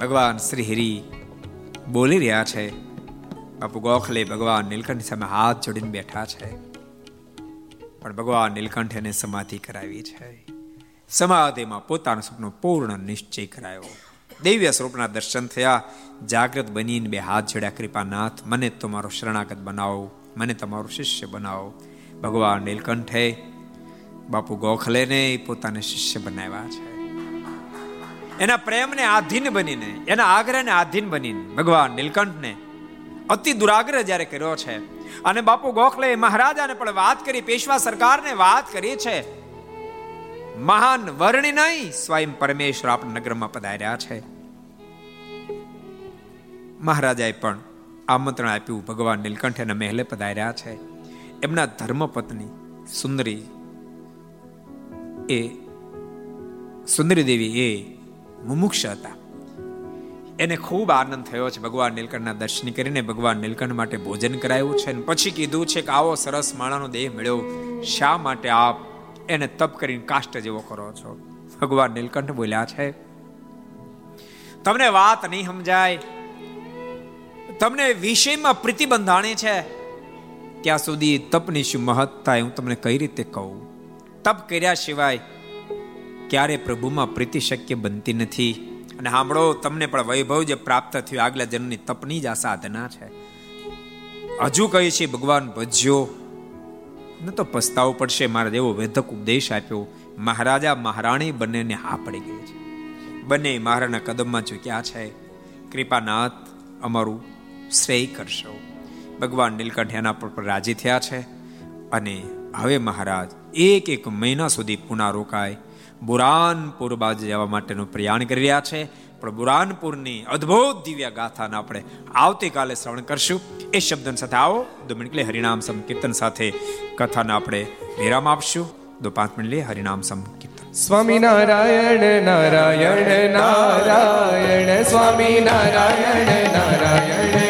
[SPEAKER 2] ભગવાન શ્રી હરિ બોલી રહ્યા છે, બાપુ ગોખલે ભગવાન નીલકંઠ સામે હાથ જોડીને બેઠા છે. પણ ભગવાન નીલકંઠ એને સમાધિ કરાવી છે. સમાધિમાં પોતાનું સપનું પૂર્ણ નિશ્ચય કરાયો. દૈવ્ય સ્વરૂપના દર્શન થયા જાગૃત બનીને બે હાથ જોડ્યા, કૃપાનાથ, મને તમારો શરણાગત બનાવો, મને તમારો શિષ્ય બનાવો. ભગવાન નીલકંઠે બાપુ ગોખલેને પોતાને શિષ્ય બનાવ્યા છે. એના પ્રેમને આધીન બનીને, એના આગ્રહને આધીન બનીને, ભગવાન નીલકંઠને અતિ દુરાગ્રહ જ્યારે કર્યો છે, અને બાપુ ગોખલે મહારાજાને પણ વાત કરી, પેશવા સરકારને વાત કરી છે, મહાન વર્ણિ નહીં, સ્વયં પરમેશ્વર આપણા નગરમાં પધાર્યા છે. મહારાજાએ પણ આમંત્રણ આપ્યું, ભગવાન નીલકંઠ એના મહેલે પધાર્યા છે. એમના ધર્મપત્ની સુંદરી એ સુંદરી દેવી એ મુમુક્ષ હતા. એને ખૂબ આનંદ થયો છે ભગવાન નીલકંઠના દર્શન કરીને ભગવાન નીલકંઠ માટે ભોજન કરાયું છે અને પછી કીધું છે કે આવો સરસ માણાનો દેહ મળ્યો. શા માટે આપ એને તપ કરીને કાષ્ટ જેવો કરો છો? ભગવાન નીલકંઠ બોલ્યા છે, તમને વાત નહીં સમજાય. તમને વિષયમાં પ્રતિબંધાણી છે. ત્યાં સુધી તપની શું મહત્તા હું તમને કઈ રીતે કહું? તપ કર્યા સિવાય ક્યારે પ્રભુમાં પ્રીતિ શક્ય બનતી નથી. અને સાંભળો તમને પણ વૈભવ જે પ્રાપ્ત થયું, આગલા જન્મની તપની જ આ સાધના છે. હજુ કહે છે, ભગવાન ભજ્યો. ન તો પસ્તાવો પડશે, મારા જેવો વેધક ઉપદેશ આપ્યો. મહારાજા મહારાણી બંનેને હા પડી ગઈ છે. બંને મહારાણા કદમમાં ચૂક્યા છે. કૃપાનાથ અમારું શ્રેય કરશો. ભગવાન નીલકંઠ એના પર રાજી થયા છે. અને હવે મહારાજ, એક એક મહિના સુધી પુના રોકાય. બુરાનપુર બાજુ જવા માટેનું પ્રયાણ કરી રહ્યા છે. પણ બુરાનપુરની અદ્ભુત દિવ્ય ગાથાને આપણે આવતીકાલે શ્રવણ કરશું. એ શબ્દન સાથે આવો દો મિનિટ હરિનામ સંકીર્તન સાથે કથાને આપણે વિરામ આપશું. દો પાંચ મિનિટ હરિનામ સંકીર્તન.
[SPEAKER 1] સ્વામી નારાયણ નારાયણ નારાયણ, સ્વામી નારાયણ નારાયણ.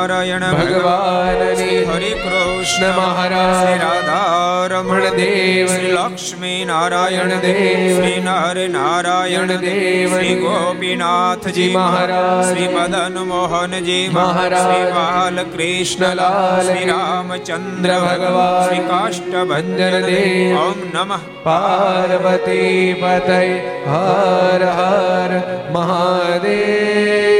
[SPEAKER 1] સ્વામિનારાયણ ભગવાન
[SPEAKER 2] હરે કૃષ્ણ
[SPEAKER 1] મહારાજ
[SPEAKER 2] શ્રી રાધારમણ
[SPEAKER 1] દેવ
[SPEAKER 2] લક્ષ્મી નારાયણ
[SPEAKER 1] દેવ
[SPEAKER 2] શ્રી નર નારાયણ
[SPEAKER 1] દેવ
[SPEAKER 2] શ્રી ગોપીનાથજી
[SPEAKER 1] મહારાજ
[SPEAKER 2] શ્રી મદન મોહનજી
[SPEAKER 1] મહારાજ
[SPEAKER 2] શ્રી બાલકૃષ્ણલાલ શ્રી રામચંદ્ર
[SPEAKER 1] ભગવાન
[SPEAKER 2] શ્રી કાષ્ટભંજન
[SPEAKER 1] દેવ
[SPEAKER 2] ઓમ નમઃ
[SPEAKER 1] પાર્વતી પતય હર હર મહાદેવ